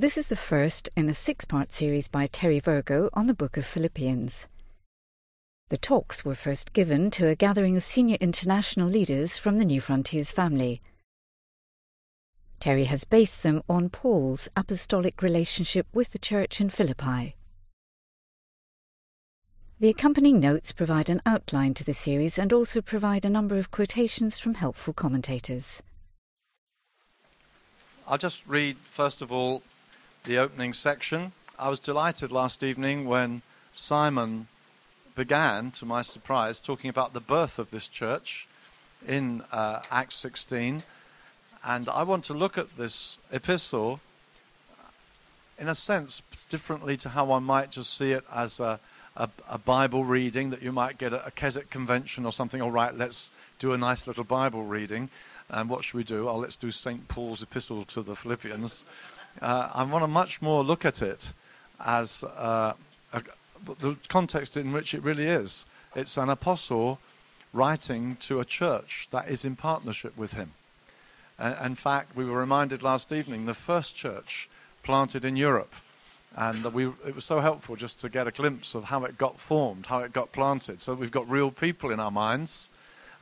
This is the first in a six part series by Terry Virgo on the Book of Philippians. The talks were first given to a gathering of senior international leaders from the New Frontiers family. Terry has based them on Paul's apostolic relationship with the church in Philippi. The accompanying notes provide an outline to the series and also provide a number of quotations from helpful commentators. I'll just read, first of all, the opening section. I was delighted last evening when Simon began, to my surprise, talking about the birth of this church in uh, Acts 16. And I want to look at this epistle in a sense differently to how one might just see it as a, a, a Bible reading that you might get at a Keswick convention or something. All right, let's do a nice little Bible reading. And what should we do? Oh, let's do St. Paul's epistle to the Philippians. Uh, I want to much more look at it as uh, a, the context in which it really is. It's an apostle writing to a church that is in partnership with him. In fact, we were reminded last evening the first church planted in Europe. And we, it was so helpful just to get a glimpse of how it got formed, how it got planted. So we've got real people in our minds.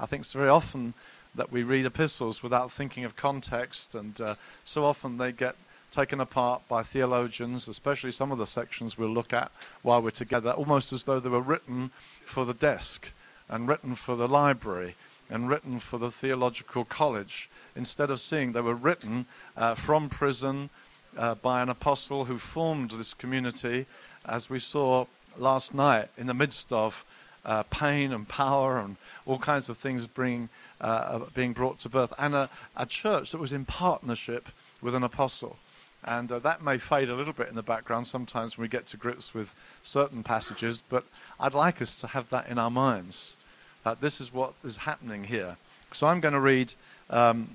I think it's very often that we read epistles without thinking of context, and uh, so often they get taken apart by theologians, especially some of the sections we'll look at while we're together, almost as though they were written for the desk and written for the library and written for the theological college, instead of seeing they were written uh, from prison uh, by an apostle who formed this community, as we saw last night, in the midst of uh, pain and power and all kinds of things being, uh, being brought to birth, and a, a church that was in partnership with an apostle. And uh, that may fade a little bit in the background sometimes when we get to grips with certain passages, but I'd like us to have that in our minds. That this is what is happening here. So I'm going to read um,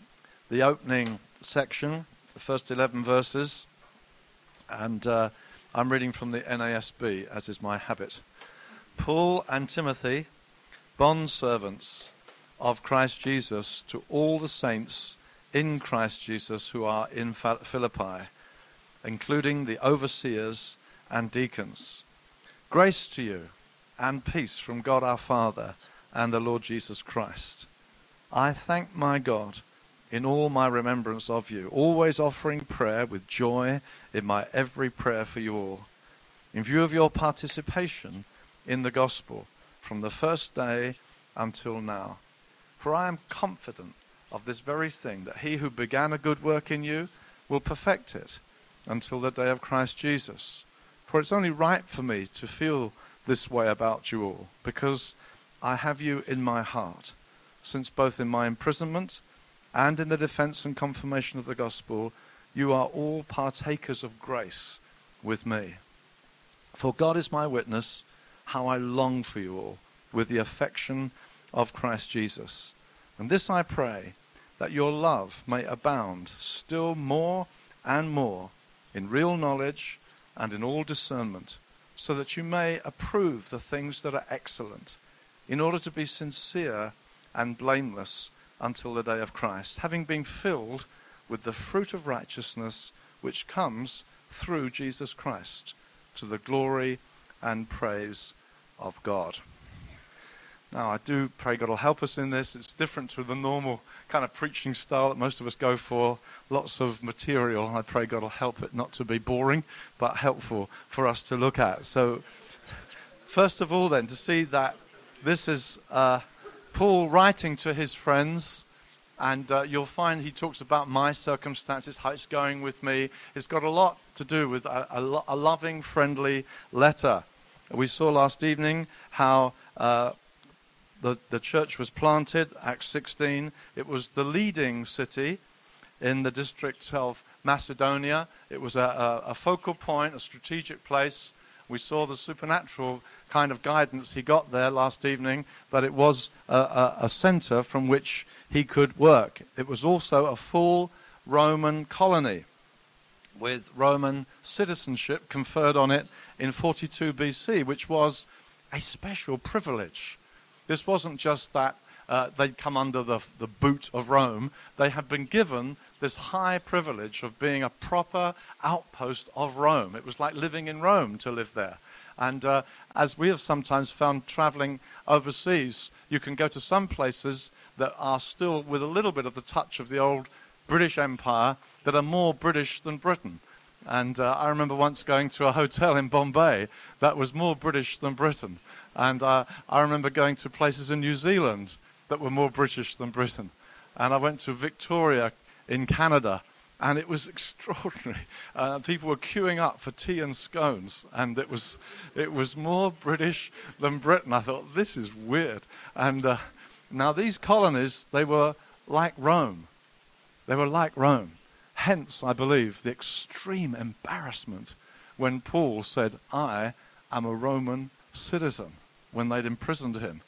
the opening section, the first 11 verses, and uh, I'm reading from the NASB, as is my habit. Paul and Timothy, bond servants of Christ Jesus, to all the saints in Christ Jesus who are in Philippi, including the overseers and deacons. Grace to you and peace from God our Father and the Lord Jesus Christ. I thank my God in all my remembrance of you, always offering prayer with joy in my every prayer for you all, in view of your participation in the gospel from the first day until now. For I am confident of this very thing, that he who began a good work in you will perfect it until the day of Christ Jesus. For it's only right for me to feel this way about you all, because I have you in my heart, since both in my imprisonment and in the defense and confirmation of the gospel, you are all partakers of grace with me. For God is my witness, how I long for you all with the affection of Christ Jesus. And this I pray that your love may abound still more and more in real knowledge and in all discernment, so that you may approve the things that are excellent, in order to be sincere and blameless until the day of Christ, having been filled with the fruit of righteousness which comes through Jesus Christ, to the glory and praise of God. Now, I do pray God will help us in this. It's different to the normal kind of preaching style that most of us go for. Lots of material. I pray God will help it not to be boring, but helpful for us to look at. So, first of all, then, to see that this is uh, Paul writing to his friends. And uh, you'll find he talks about my circumstances, how it's going with me. It's got a lot to do with a, a, a loving, friendly letter. We saw last evening how uh, the, the church was planted, Acts 16. It was the leading city in the district of Macedonia. It was a, a, a focal point, a strategic place. We saw the supernatural kind of guidance he got there last evening, but it was a, a, a center from which he could work. It was also a full Roman colony with Roman citizenship conferred on it in 42 BC, which was a special privilege. This wasn't just that uh, they'd come under the, the boot of Rome. They had been given this high privilege of being a proper outpost of Rome. It was like living in Rome to live there. And uh, as we have sometimes found traveling overseas, you can go to some places that are still with a little bit of the touch of the old British Empire that are more British than Britain. And uh, I remember once going to a hotel in Bombay that was more British than Britain. And uh, I remember going to places in New Zealand that were more British than Britain. And I went to Victoria in Canada, and it was extraordinary. Uh, people were queuing up for tea and scones, and it was, it was more British than Britain. I thought, this is weird. And uh, now these colonies, they were like Rome. They were like Rome. Hence, I believe, the extreme embarrassment when Paul said, I am a Roman citizen, when they'd imprisoned him.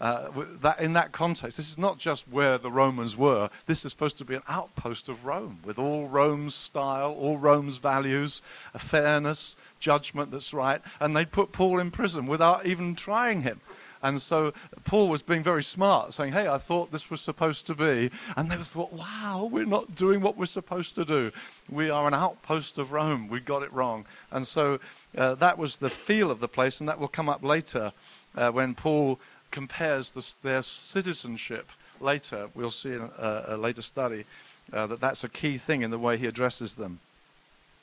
Uh, that, in that context, this is not just where the Romans were. This is supposed to be an outpost of Rome, with all Rome's style, all Rome's values, a fairness, judgment that's right. And they put Paul in prison without even trying him. And so Paul was being very smart, saying, Hey, I thought this was supposed to be. And they thought, Wow, we're not doing what we're supposed to do. We are an outpost of Rome. We got it wrong. And so uh, that was the feel of the place, and that will come up later uh, when Paul compares the, their citizenship later. We'll see in a, a later study uh, that that's a key thing in the way he addresses them.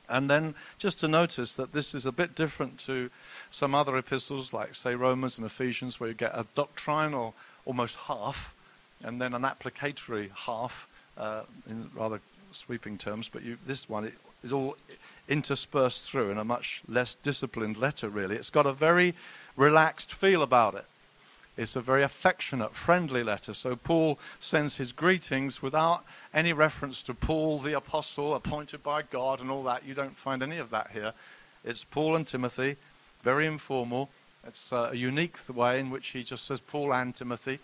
And then just to notice that this is a bit different to some other epistles, like, say, Romans and Ephesians, where you get a doctrinal almost half and then an applicatory half uh, in rather sweeping terms. But you, this one is all interspersed through in a much less disciplined letter, really. It's got a very relaxed feel about it. It's a very affectionate, friendly letter. So Paul sends his greetings without any reference to Paul the apostle, appointed by God, and all that. You don't find any of that here. It's Paul and Timothy, very informal. It's uh, a unique way in which he just says Paul and Timothy.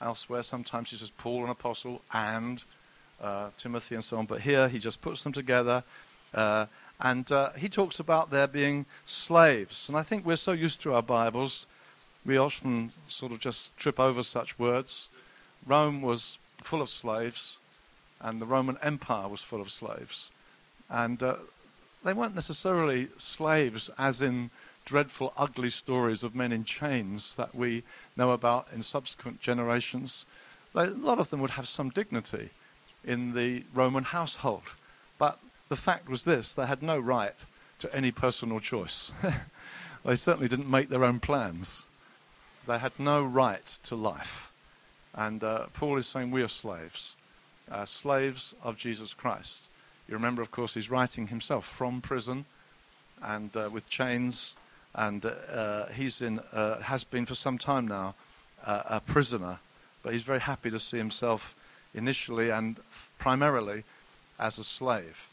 Elsewhere, sometimes he says Paul and apostle and uh, Timothy and so on. But here he just puts them together. Uh, and uh, he talks about there being slaves. And I think we're so used to our Bibles we often sort of just trip over such words. Rome was full of slaves, and the Roman Empire was full of slaves. And uh, they weren't necessarily slaves, as in dreadful, ugly stories of men in chains that we know about in subsequent generations. a lot of them would have some dignity in the Roman household. But the fact was this they had no right to any personal choice. they certainly didn't make their own plans. They had no right to life. And uh, Paul is saying we are slaves, uh, slaves of Jesus Christ. You remember, of course, he's writing himself from prison and uh, with chains, and uh, he's in, uh, has been for some time now uh, a prisoner, but he's very happy to see himself initially and primarily as a slave.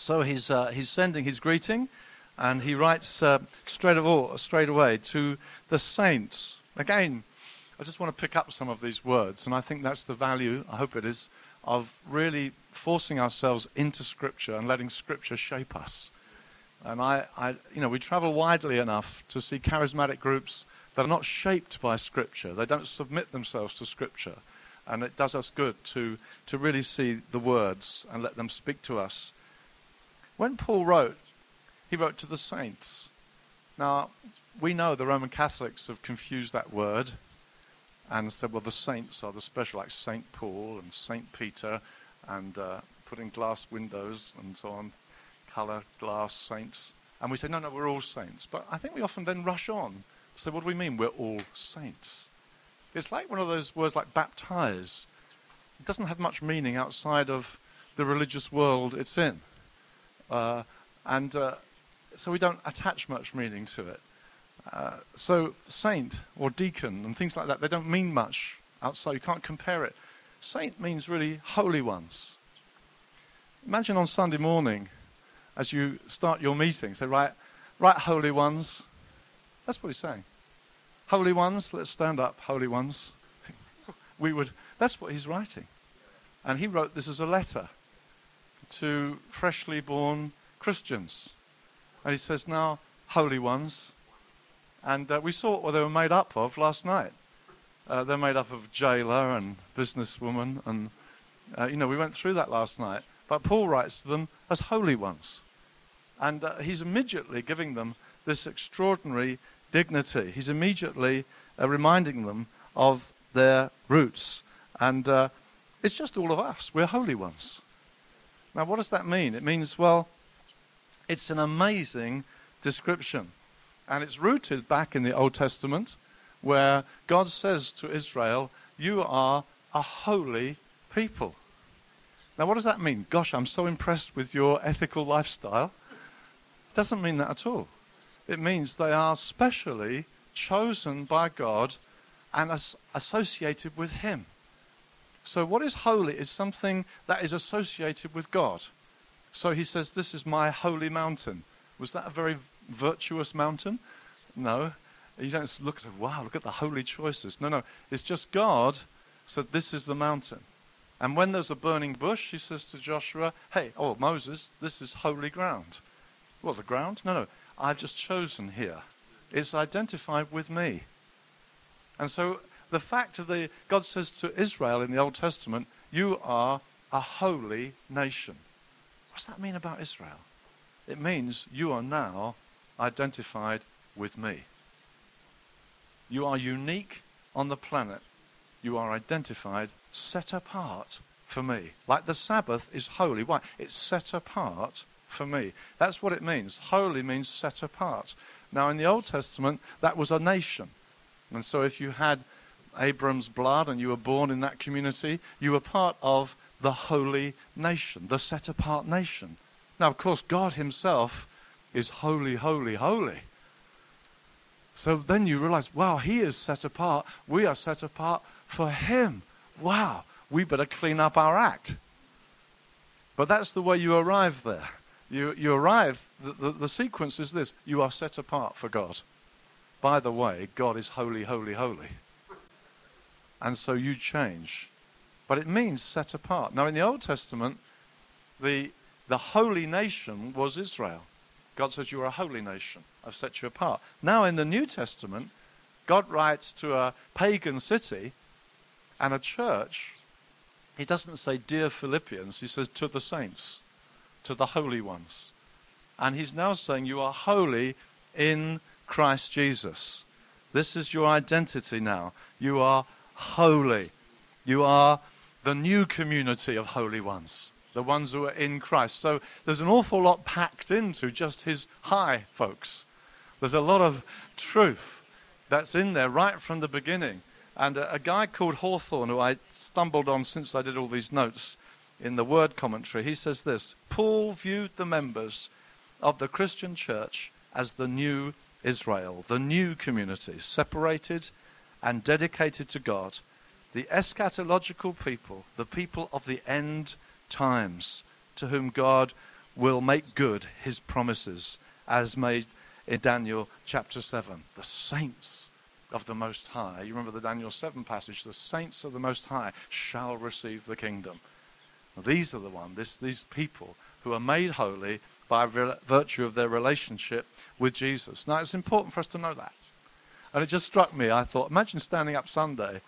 So he's, he's sending his greeting and he writes uh, straight, of straight away to the saints. Again, I just want to pick up some of these words, and I think that's the value, I hope it is, of really forcing ourselves into Scripture and letting Scripture shape us. And I, I, you know, we travel widely enough to see charismatic groups that are not shaped by Scripture. They don't submit themselves to Scripture. And it does us good to, to really see the words and let them speak to us. When Paul wrote he wrote to the saints. Now, we know the Roman Catholics have confused that word and said, well, the saints are the special, like St. Paul and St. Peter, and uh, putting glass windows and so on, color glass saints. And we say, no, no, we're all saints. But I think we often then rush on. So, what do we mean? We're all saints. It's like one of those words like baptize. It doesn't have much meaning outside of the religious world it's in. Uh, and uh, so we don't attach much meaning to it. Uh, so saint or deacon and things like that, they don't mean much outside. You can't compare it. Saint means really holy ones. Imagine on Sunday morning, as you start your meeting, say, right, right, holy ones. That's what he's saying. Holy ones, let's stand up, holy ones. We would, that's what he's writing. And he wrote this as a letter to freshly born Christians. And he says, now, holy ones. And uh, we saw what they were made up of last night. Uh, they're made up of jailer and businesswoman and Uh, you know, we went through that last night. But Paul writes to them as holy ones. And uh, he's immediately giving them this extraordinary dignity. He's immediately uh, reminding them of their roots. And uh, it's just all of us. We're holy ones. Now, what does that mean? It means, well, it's an amazing description. And it's rooted back in the Old Testament, where God says to Israel, You are a holy people. Now, what does that mean? Gosh, I'm so impressed with your ethical lifestyle. It doesn't mean that at all. It means they are specially chosen by God and as associated with Him. So, what is holy is something that is associated with God. So he says, This is my holy mountain. Was that a very virtuous mountain? No. You don't look at, it, wow, look at the holy choices. No, no. It's just God said, This is the mountain. And when there's a burning bush, he says to Joshua, Hey, oh, Moses, this is holy ground. What, the ground? No, no. I've just chosen here. It's identified with me. And so the fact of the God says to Israel in the Old Testament, "You are a holy nation." What does that mean about Israel? It means you are now identified with me. You are unique on the planet. You are identified, set apart for me. Like the Sabbath is holy. Why? It's set apart for me. That's what it means. Holy means set apart. Now, in the Old Testament, that was a nation. And so if you had Abram's blood and you were born in that community, you were part of the holy nation, the set apart nation. Now, of course, God Himself is holy, holy, holy. So then you realize, wow, He is set apart. We are set apart for Him. Wow, we better clean up our act. But that's the way you arrive there. You, you arrive, the, the, the sequence is this you are set apart for God. By the way, God is holy, holy, holy and so you change. But it means set apart. Now, in the Old Testament, the, the holy nation was Israel. God says, You are a holy nation. I've set you apart. Now, in the New Testament, God writes to a pagan city and a church. He doesn't say, Dear Philippians, he says, To the saints, to the holy ones. And he's now saying, You are holy in Christ Jesus. This is your identity now. You are holy. You are the new community of holy ones, the ones who are in Christ. So there's an awful lot packed into just his hi, folks. There's a lot of truth that's in there right from the beginning. And a, a guy called Hawthorne, who I stumbled on since I did all these notes in the word commentary, he says this Paul viewed the members of the Christian church as the new Israel, the new community, separated and dedicated to God, the eschatological people, the people of the end times, to whom God will make good his promises, as made in Daniel chapter 7. The saints of the Most High. You remember the Daniel 7 passage? The saints of the Most High shall receive the kingdom. Now, these are the ones, this, these people who are made holy by virtue of their relationship with Jesus. Now, it's important for us to know that. And it just struck me. I thought, imagine standing up Sunday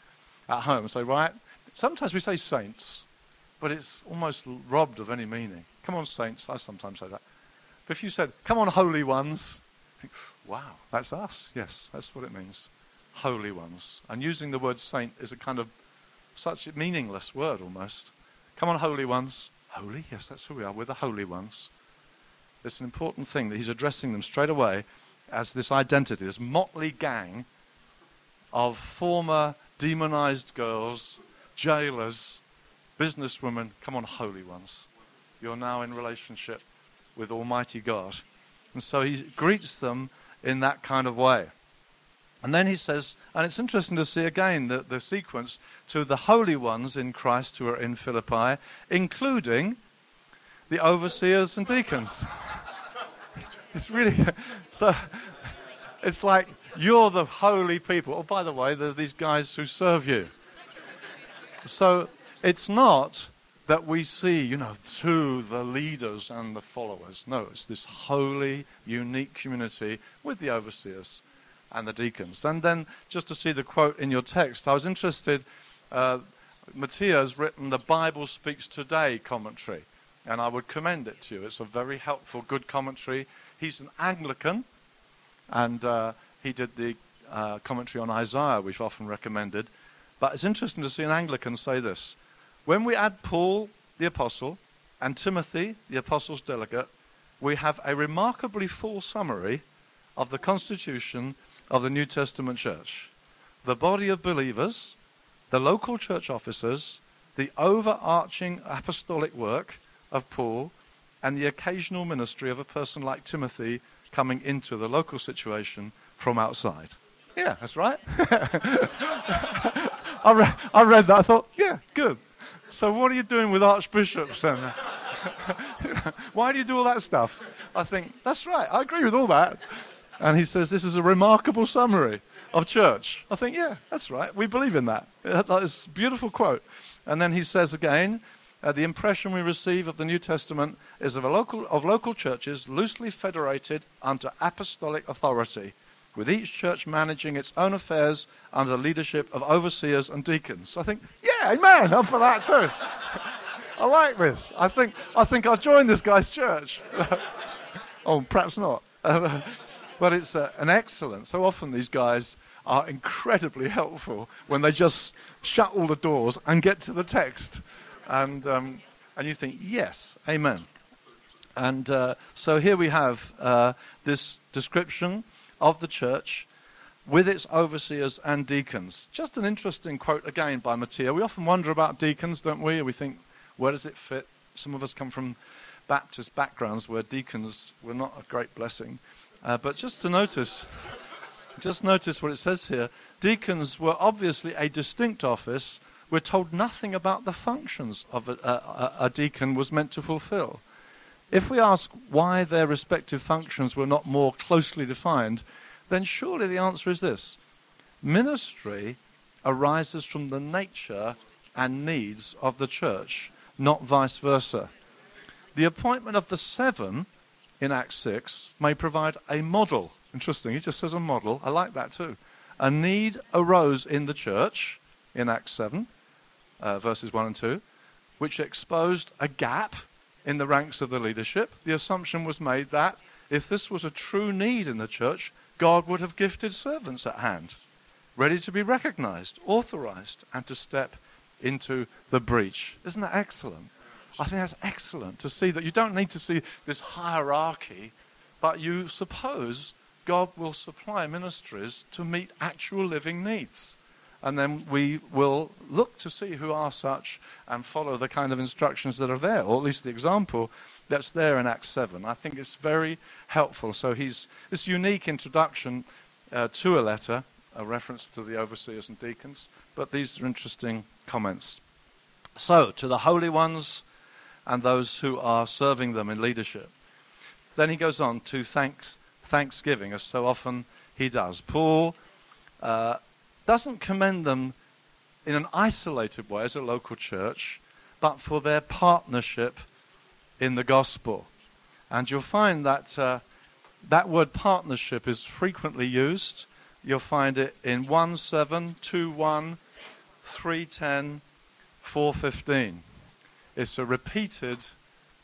at home and say, right, sometimes we say saints, but it's almost robbed of any meaning. Come on, saints. I sometimes say that. But if you said, come on, holy ones, think, wow, that's us. Yes, that's what it means. Holy ones. And using the word saint is a kind of such a meaningless word almost. Come on, holy ones. Holy? Yes, that's who we are. We're the holy ones. It's an important thing that he's addressing them straight away as this identity, this motley gang of former demonized girls, jailers, businesswomen, come on, holy ones. You're now in relationship with Almighty God. And so he greets them in that kind of way. And then he says, and it's interesting to see again the, the sequence to the holy ones in Christ who are in Philippi, including the overseers and deacons. It's really so. It's like you're the holy people. Oh, by the way, there are these guys who serve you. So it's not that we see, you know, through the leaders and the followers. No, it's this holy, unique community with the overseers and the deacons. And then, just to see the quote in your text, I was interested. Uh, Motyer has written the Bible Speaks Today commentary, and I would commend it to you. It's a very helpful, good commentary. He's an Anglican, and uh, he did the uh, commentary on Isaiah, which I've often recommended. But it's interesting to see an Anglican say this. When we add Paul, the apostle, and Timothy, the apostle's delegate, we have a remarkably full summary of the constitution of the New Testament church. The body of believers, the local church officers, the overarching apostolic work of Paul, and the occasional ministry of a person like Timothy coming into the local situation from outside. Yeah, that's right. I, re- I read that. I thought, yeah, good. So what are you doing with archbishops then? Why do you do all that stuff? I think, that's right. I agree with all that. And he says, this is a remarkable summary of church. I think, yeah, that's right. We believe in that. That is a beautiful quote. And then he says again, uh, the impression we receive of the New Testament is of, local, of local churches loosely federated under apostolic authority with each church managing its own affairs under the leadership of overseers and deacons. I think, yeah, amen, I'm for that too. I like this. I think, I think I'll join this guy's church. oh, perhaps not. but it's uh, an excellent. So often these guys are incredibly helpful when they just shut all the doors and get to the text. And, um, and you think, yes, amen. And uh, so here we have uh, this description of the church with its overseers and deacons. Just an interesting quote again by Motyer. We often wonder about deacons, don't we? We think, where does it fit? Some of us come from Baptist backgrounds where deacons were not a great blessing. Uh, but just to notice, just notice what it says here. Deacons were obviously a distinct office. We're told nothing about the functions of a, a, a deacon was meant to fulfill. If we ask why their respective functions were not more closely defined, then surely the answer is this. Ministry arises from the nature and needs of the church, not vice versa. The appointment of the seven in Acts 6 may provide a model. Interesting, he just says a model. I like that too. A need arose in the church in Acts 7, uh, verses 1 and 2, which exposed a gap in the ranks of the leadership, the assumption was made that if this was a true need in the church, God would have gifted servants at hand, ready to be recognized, authorized, and to step into the breach. Isn't that excellent? I think that's excellent to see that you don't need to see this hierarchy, but you suppose God will supply ministries to meet actual living needs and then we will look to see who are such and follow the kind of instructions that are there, or at least the example that's there in Acts 7. I think it's very helpful. So he's this unique introduction uh, to a letter, a reference to the overseers and deacons, but these are interesting comments. So, to the holy ones and those who are serving them in leadership. Then he goes on to thanks, thanksgiving, as so often he does. Paul uh, doesn't commend them in an isolated way as a local church, but for their partnership in the gospel. And you'll find that uh, that word partnership is frequently used. You'll find it in 1 7, 2 1, 3 10, 4 15. It's a repeated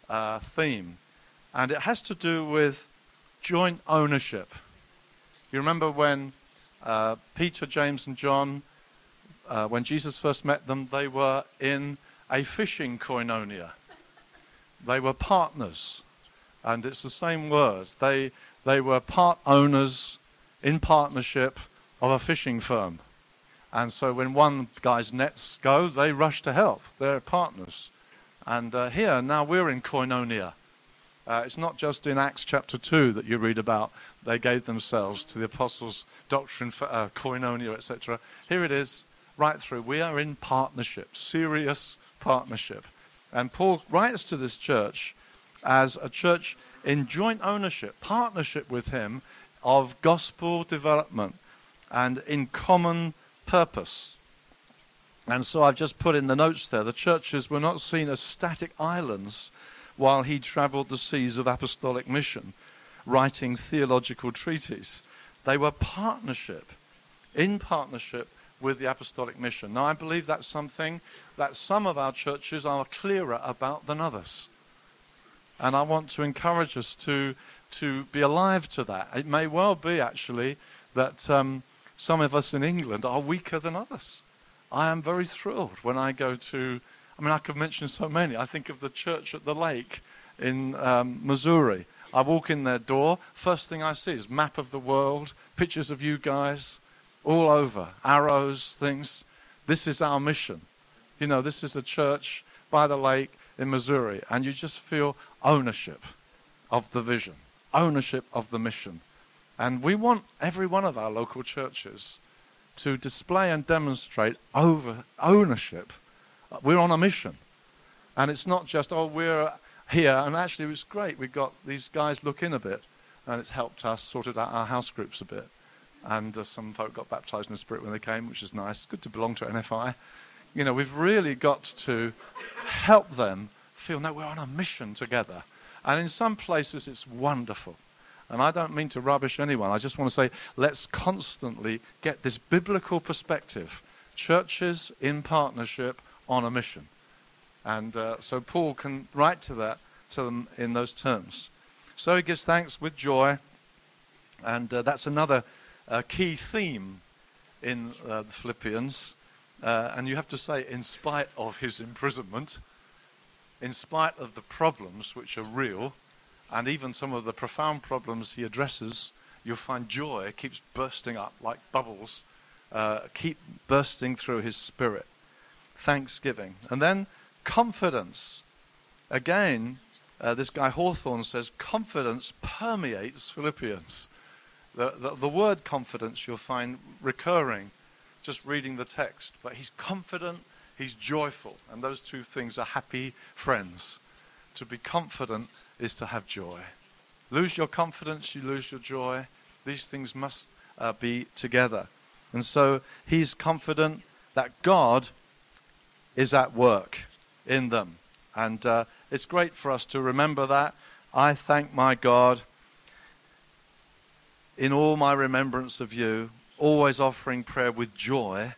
uh, theme. And it has to do with joint ownership. You remember when uh, Peter, James, and John, uh, when Jesus first met them, they were in a fishing koinonia. They were partners. And it's the same word. They, they were part owners in partnership of a fishing firm. And so when one guy's nets go, they rush to help. They're partners. And uh, here, now we're in koinonia. Uh, it's not just in Acts chapter 2 that you read about they gave themselves to the apostles' doctrine for uh, koinonia, etc. Here it is, right through. We are in partnership, serious partnership. And Paul writes to this church as a church in joint ownership, partnership with him of gospel development and in common purpose. And so I've just put in the notes there the churches were not seen as static islands while he traveled the seas of apostolic mission, writing theological treatises. They were partnership, in partnership with the apostolic mission. Now, I believe that's something that some of our churches are clearer about than others. And I want to encourage us to, to be alive to that. It may well be, actually, that um, some of us in England are weaker than others. I am very thrilled when I go to, I mean, I could mention so many. I think of the church at the lake in um, Missouri. I walk in their door, first thing I see is map of the world, pictures of you guys, all over, arrows, things. This is our mission. You know, this is a church by the lake in Missouri, and you just feel ownership of the vision, ownership of the mission. And we want every one of our local churches to display and demonstrate over ownership. We're on a mission. And it's not just, oh, we're here. And actually, it was great. We got these guys look in a bit, and it's helped us sorted out our house groups a bit. And uh, some folk got baptized in the Spirit when they came, which is nice. It's good to belong to NFI. You know, we've really got to help them feel, no, we're on a mission together. And in some places, it's wonderful. And I don't mean to rubbish anyone. I just want to say, let's constantly get this biblical perspective. Churches in partnership on a mission. And uh, so Paul can write to that to them in those terms. So he gives thanks with joy. And uh, that's another uh, key theme in uh, the Philippians. Uh, and you have to say, in spite of his imprisonment, in spite of the problems which are real, and even some of the profound problems he addresses, you'll find joy keeps bursting up like bubbles, uh, keep bursting through his spirit. Thanksgiving. And then confidence. Again, uh, this guy Hawthorne says confidence permeates Philippians. The, the, the word confidence you'll find recurring just reading the text. But he's confident, he's joyful, and those two things are happy friends. To be confident is to have joy. Lose your confidence, you lose your joy. These things must uh, be together. And so he's confident that God is at work in them. And uh, it's great for us to remember that. I thank my God in all my remembrance of you, always offering prayer with joy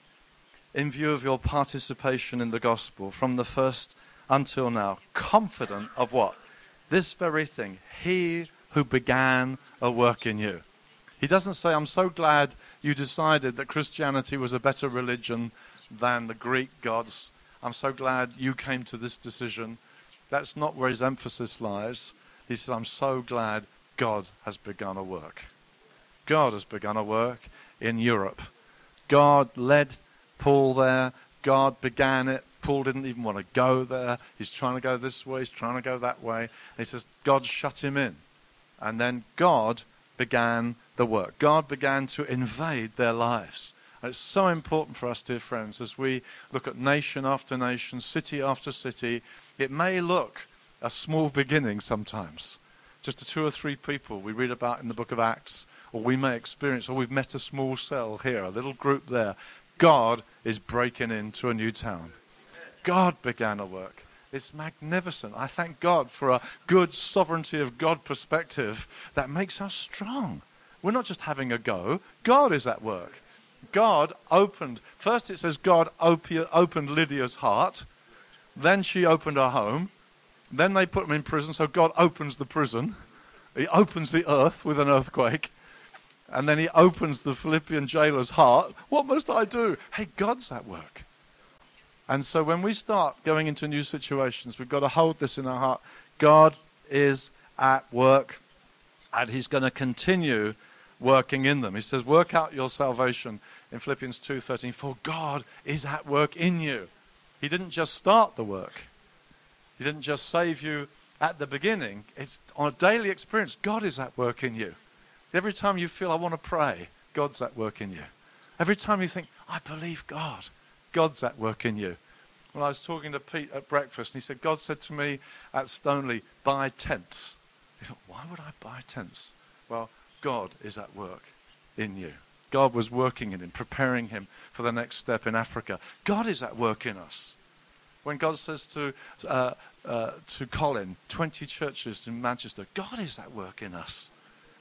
in view of your participation in the gospel from the first until now, confident of what? This very thing. He who began a work in you. He doesn't say, I'm so glad you decided that Christianity was a better religion than the Greek gods. I'm so glad you came to this decision. That's not where his emphasis lies. He says, I'm so glad God has begun a work. God has begun a work in Europe. God led Paul there. God began it. Paul didn't even want to go there. He's trying to go this way, he's trying to go that way. And he says, God shut him in. And then God began the work. God began to invade their lives. It's so important for us, dear friends, as we look at nation after nation, city after city. It may look a small beginning sometimes. Just a two or three people we read about in the book of Acts, or we may experience, or we've met a small cell here, a little group there. God is breaking into a new town. God began a work. It's magnificent. I thank God for a good sovereignty of God perspective that makes us strong. We're not just having a go, God is at work. God opened, first it says God opened Lydia's heart, then she opened her home, then they put him in prison, so God opens the prison. He opens the earth with an earthquake. And then he opens the Philippian jailer's heart. What must I do? Hey, God's at work. And so when we start going into new situations, we've got to hold this in our heart. God is at work, and He's going to continue working in them. He says, "Work out your salvation." In Philippians 2:13, for God is at work in you. He didn't just start the work. He didn't just save you at the beginning. It's on a daily experience. God is at work in you. Every time you feel I want to pray, God's at work in you. Every time you think, I believe God, God's at work in you. When I was talking to Pete at breakfast, and he said, God said to me at Stoneleigh, buy tents. He thought, why would I buy tents? Well, God is at work in you. God was working in him, preparing him for the next step in Africa. God is at work in us. When God says to, uh, uh, to Colin, 20 churches in Manchester, God is at work in us.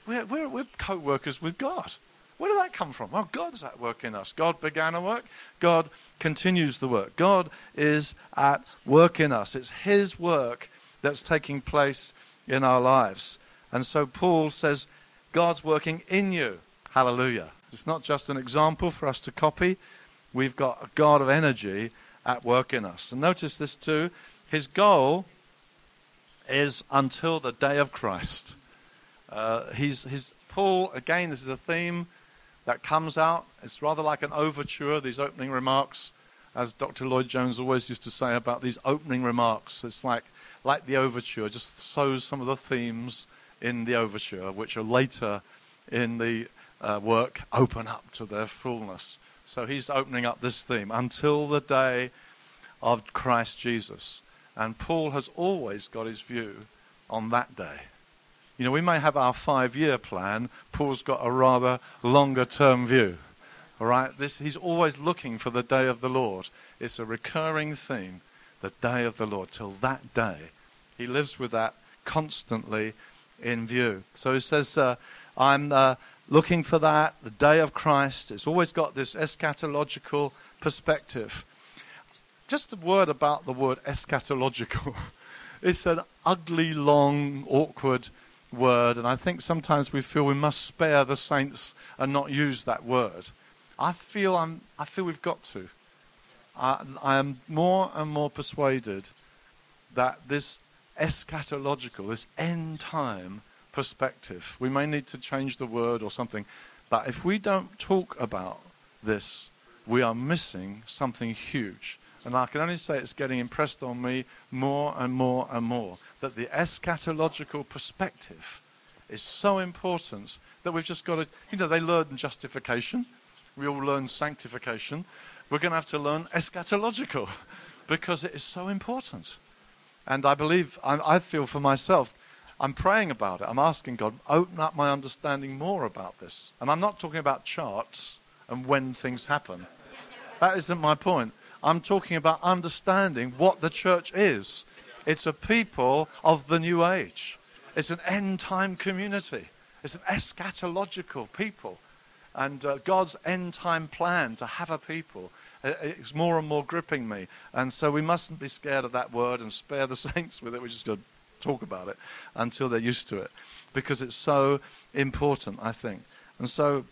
We're, we're, we're co workers with God. Where did that come from? Well, God's at work in us. God began a work. God continues the work. God is at work in us. It's His work that's taking place in our lives. And so Paul says, God's working in you. Hallelujah. It's not just an example for us to copy. We've got a God of energy at work in us. And notice this too. His goal is until the day of Christ. Uh, he's, he's, Paul, again, this is a theme that comes out. It's rather like an overture, these opening remarks, as Dr. Lloyd Jones always used to say about these opening remarks. It's like, like the overture, just sows some of the themes in the overture, which are later in the uh, work open up to their fullness. So he's opening up this theme until the day of Christ Jesus. And Paul has always got his view on that day. You know, we may have our five year plan. Paul's got a rather longer term view. All right? This, he's always looking for the day of the Lord. It's a recurring theme, the day of the Lord. Till that day, he lives with that constantly in view. So he says, uh, I'm uh, looking for that, the day of Christ. It's always got this eschatological perspective. Just a word about the word eschatological. it's an ugly, long, awkward word, and I think sometimes we feel we must spare the saints and not use that word. I feel I'm, I feel we've got to. I, I am more and more persuaded that this eschatological, this end time perspective, we may need to change the word or something, but if we don't talk about this, we are missing something huge. And I can only say it's getting impressed on me more and more and more that the eschatological perspective is so important that we've just got to, you know, they learn justification. We all learn sanctification. We're going to have to learn eschatological because it is so important. And I believe, I, I feel for myself, I'm praying about it. I'm asking God, open up my understanding more about this. And I'm not talking about charts and when things happen. That isn't my point. I'm talking about understanding what the church is it's a people of the new age. It's an end time community. It's an eschatological people. And uh, God's end time plan to have a people is more and more gripping me. And so we mustn't be scared of that word and spare the saints with it. We just to talk about it until they're used to it because it's so important, I think. And so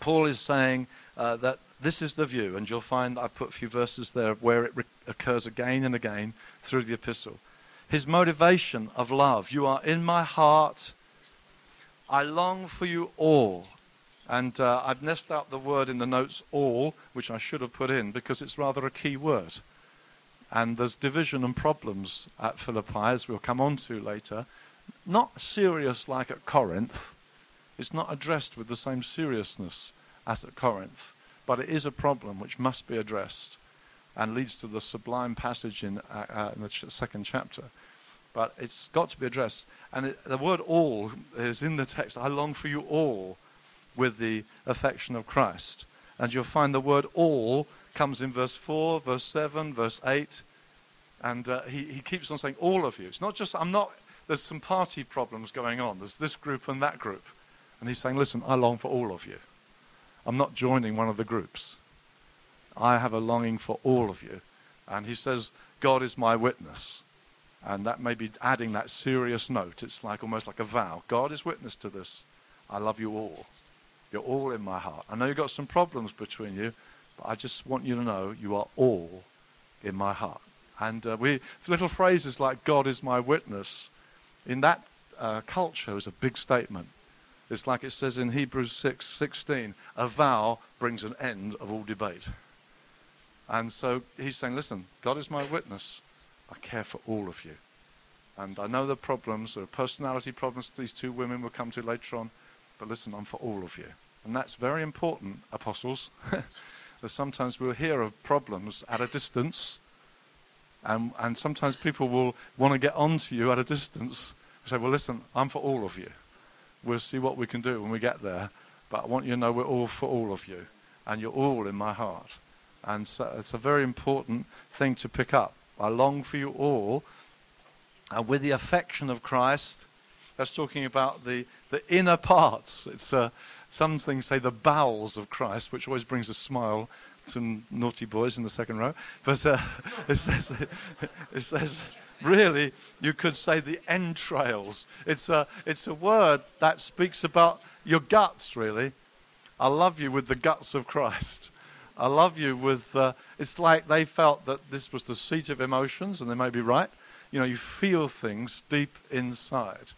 Paul is saying uh, that this is the view, and you'll find I put a few verses there where it re- occurs again and again through the epistle. His motivation of love. You are in my heart. I long for you all. And uh, I've left out the word in the notes all, which I should have put in because it's rather a key word. And there's division and problems at Philippi, as we'll come on to later. Not serious like at Corinth. It's not addressed with the same seriousness as at Corinth. But it is a problem which must be addressed and leads to the sublime passage in, uh, uh, in the ch- second chapter. But it's got to be addressed. And it, the word all is in the text. I long for you all with the affection of Christ. And you'll find the word all comes in verse 4, verse 7, verse 8. And uh, he, he keeps on saying all of you. It's not just, I'm not, there's some party problems going on. There's this group and that group. And he's saying, listen, I long for all of you. I'm not joining one of the groups. I have a longing for all of you. And he says, God is my witness. And that may be adding that serious note. It's like almost like a vow. God is witness to this. I love you all. You're all in my heart. I know you've got some problems between you, but I just want you to know you are all in my heart. And uh, we little phrases like God is my witness in that uh, culture is a big statement. It's like it says in Hebrews 6 16, a vow brings an end of all debate. And so he's saying, listen, God is my witness. I care for all of you. And I know the problems, there are personality problems these two women will come to later on, but listen, I'm for all of you. And that's very important, apostles. that sometimes we'll hear of problems at a distance, and, and sometimes people will want to get on to you at a distance. and Say, well, listen, I'm for all of you. We'll see what we can do when we get there. But I want you to know we're all for all of you. And you're all in my heart. And so it's a very important thing to pick up. I long for you all. And with the affection of Christ, that's talking about the, the inner parts. It's, uh, some things say the bowels of Christ, which always brings a smile to naughty boys in the second row. But uh, it, says, it says, really, you could say the entrails. It's a, it's a word that speaks about your guts, really. I love you with the guts of Christ. I love you with, uh, it's like they felt that this was the seat of emotions, and they may be right. You know, you feel things deep inside.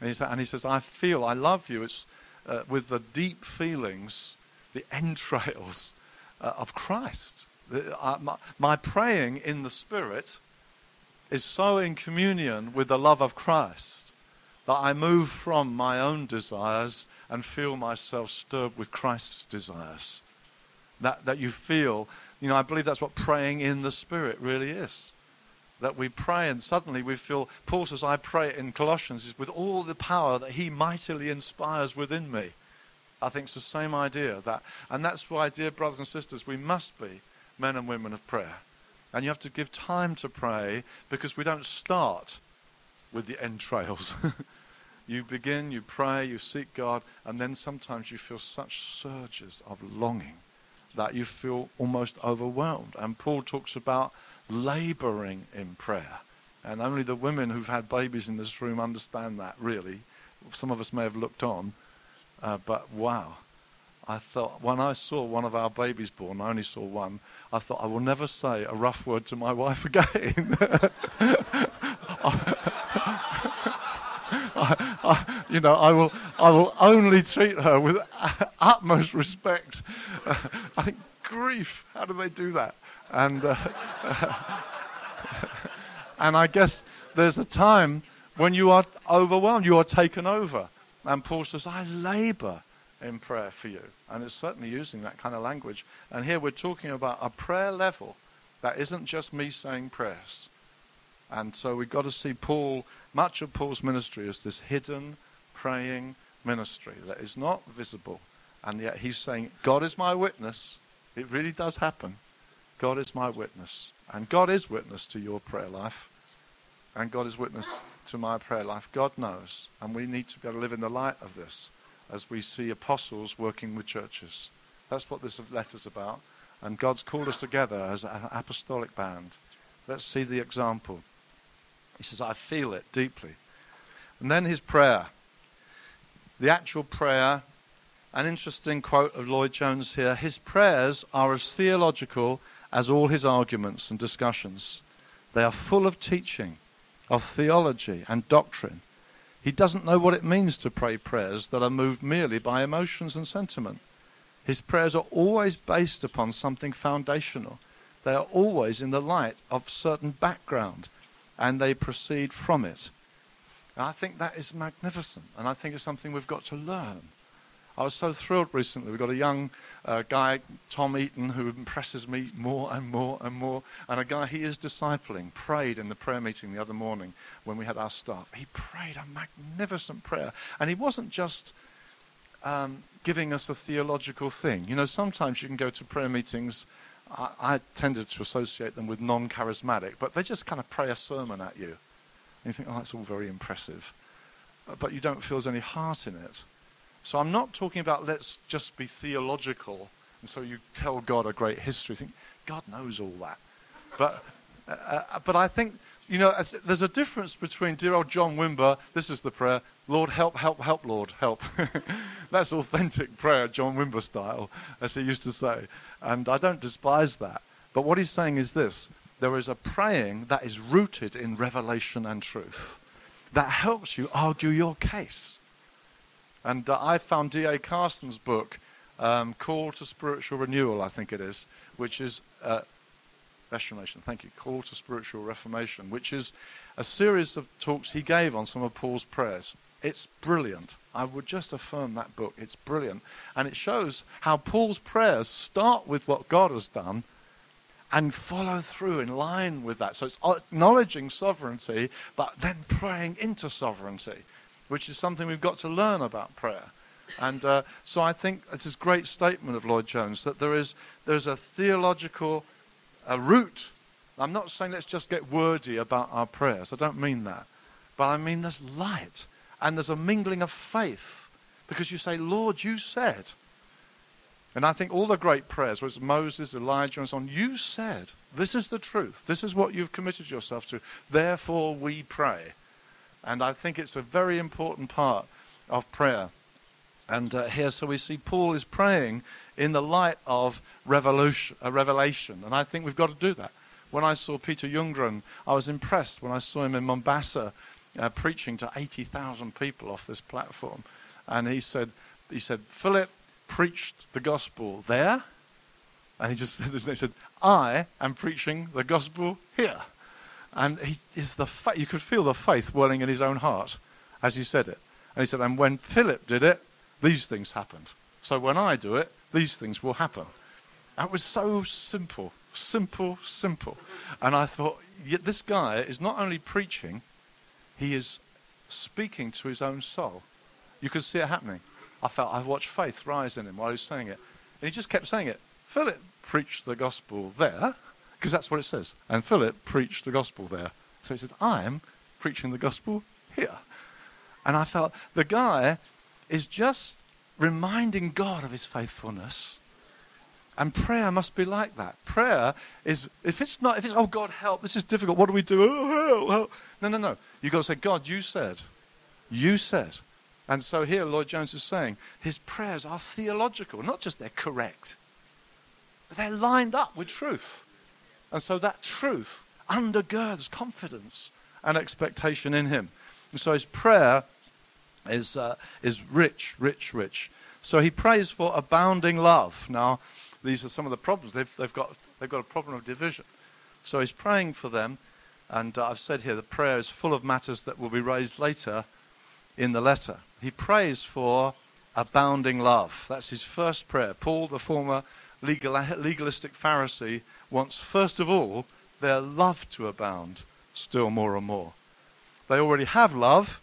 And he, sa- and he says, I feel, I love you. It's uh, with the deep feelings, the entrails uh, of Christ. Uh, my, my praying in the Spirit is so in communion with the love of Christ that I move from my own desires and feel myself stirred with Christ's desires. That, that you feel, you know, I believe that's what praying in the Spirit really is. That we pray and suddenly we feel, Paul says, I pray in Colossians, is with all the power that he mightily inspires within me. I think it's the same idea. That, and that's why, dear brothers and sisters, we must be men and women of prayer. And you have to give time to pray because we don't start with the entrails. you begin, you pray, you seek God, and then sometimes you feel such surges of longing that you feel almost overwhelmed. And Paul talks about laboring in prayer. And only the women who've had babies in this room understand that, really. Some of us may have looked on, uh, but wow. I thought, when I saw one of our babies born, I only saw one, I thought, I will never say a rough word to my wife again. I, I, you know, I will, I will only treat her with utmost respect. I think, grief, how do they do that? And, uh, and I guess there's a time when you are overwhelmed, you are taken over. And Paul says, I labor in prayer for you. And it's certainly using that kind of language. And here we're talking about a prayer level that isn't just me saying prayers. And so we've got to see Paul, much of Paul's ministry is this hidden praying ministry that is not visible. And yet he's saying, God is my witness. It really does happen. God is my witness. And God is witness to your prayer life. And God is witness to my prayer life. God knows. And we need to be able to live in the light of this as we see apostles working with churches. That's what this letter's about. And God's called us together as an apostolic band. Let's see the example. He says, I feel it deeply. And then his prayer. The actual prayer, an interesting quote of Lloyd Jones here his prayers are as theological as all his arguments and discussions. They are full of teaching, of theology and doctrine. He doesn't know what it means to pray prayers that are moved merely by emotions and sentiment. His prayers are always based upon something foundational. They are always in the light of certain background, and they proceed from it. And I think that is magnificent, and I think it's something we've got to learn. I was so thrilled recently. We've got a young uh, guy, Tom Eaton, who impresses me more and more and more. And a guy he is discipling prayed in the prayer meeting the other morning when we had our staff. He prayed a magnificent prayer. And he wasn't just um, giving us a theological thing. You know, sometimes you can go to prayer meetings. I, I tended to associate them with non charismatic, but they just kind of pray a sermon at you. And you think, oh, that's all very impressive. But you don't feel there's any heart in it. So I'm not talking about let's just be theological, and so you tell God a great history. Think God knows all that, but uh, uh but I think you know there's a difference between dear old John Wimber. This is the prayer: Lord, help, help, help, Lord, help. That's authentic prayer, John Wimber style, as he used to say, and I don't despise that. But what he's saying is this: there is a praying that is rooted in revelation and truth that helps you argue your case. And uh, I found D.A. Carson's book, um, Call to Spiritual Renewal, I think it is, which is uh, Reformation, thank you, Call to Spiritual Reformation, which is a series of talks he gave on some of Paul's prayers. It's brilliant. I would just affirm that book. It's brilliant. And it shows how Paul's prayers start with what God has done and follow through in line with that. So it's acknowledging sovereignty, but then praying into sovereignty which is something we've got to learn about prayer. And uh, so I think it's a great statement of Lloyd Jones that there is there's a theological a root. I'm not saying let's just get wordy about our prayers. I don't mean that. But I mean there's light and there's a mingling of faith Because you say, Lord, you said. And I think all the great prayers, whether it's Moses, Elijah, and so on, you said, this is the truth. This is what you've committed yourself to. Therefore, we pray. And I think it's a very important part of prayer. And uh, here, so we see Paul is praying in the light of revolution, uh, revelation. And I think we've got to do that. When I saw Peter Youngren, I was impressed when I saw him in Mombasa uh, preaching to 80,000 people off this platform. And he said, he said, Philip preached the gospel there. And he just said this, he said, I am preaching the gospel here. And he is the fa- you could feel the faith welling in his own heart as he said it. And he said, and when Philip did it, these things happened. So when I do it, these things will happen. That was so simple, simple, simple. And I thought, this guy is not only preaching, he is speaking to his own soul. You could see it happening. I felt I watched faith rise in him while he was saying it. And he just kept saying it. Philip preached the gospel there, because that's what it says. And Philip preached the gospel there. So he said, I am preaching the gospel here. And I felt the guy is just reminding God of his faithfulness. And prayer must be like that. Prayer is, if it's not, if it's, oh God, help, this is difficult, what do we do? Oh, help, help. No, no, no. You've got to say, God, you said. You said. And so here, Lloyd Jones is saying, his prayers are theological, not just they're correct, but they're lined up with truth. And so that truth undergirds confidence and expectation in him. And so his prayer is, uh, is rich, rich, rich. So he prays for abounding love. Now, these are some of the problems. They've, they've, got, they've got a problem of division. So he's praying for them. And uh, I've said here the prayer is full of matters that will be raised later in the letter. He prays for abounding love. That's his first prayer. Paul, the former legal, legalistic Pharisee, wants first of all their love to abound still more and more. They already have love,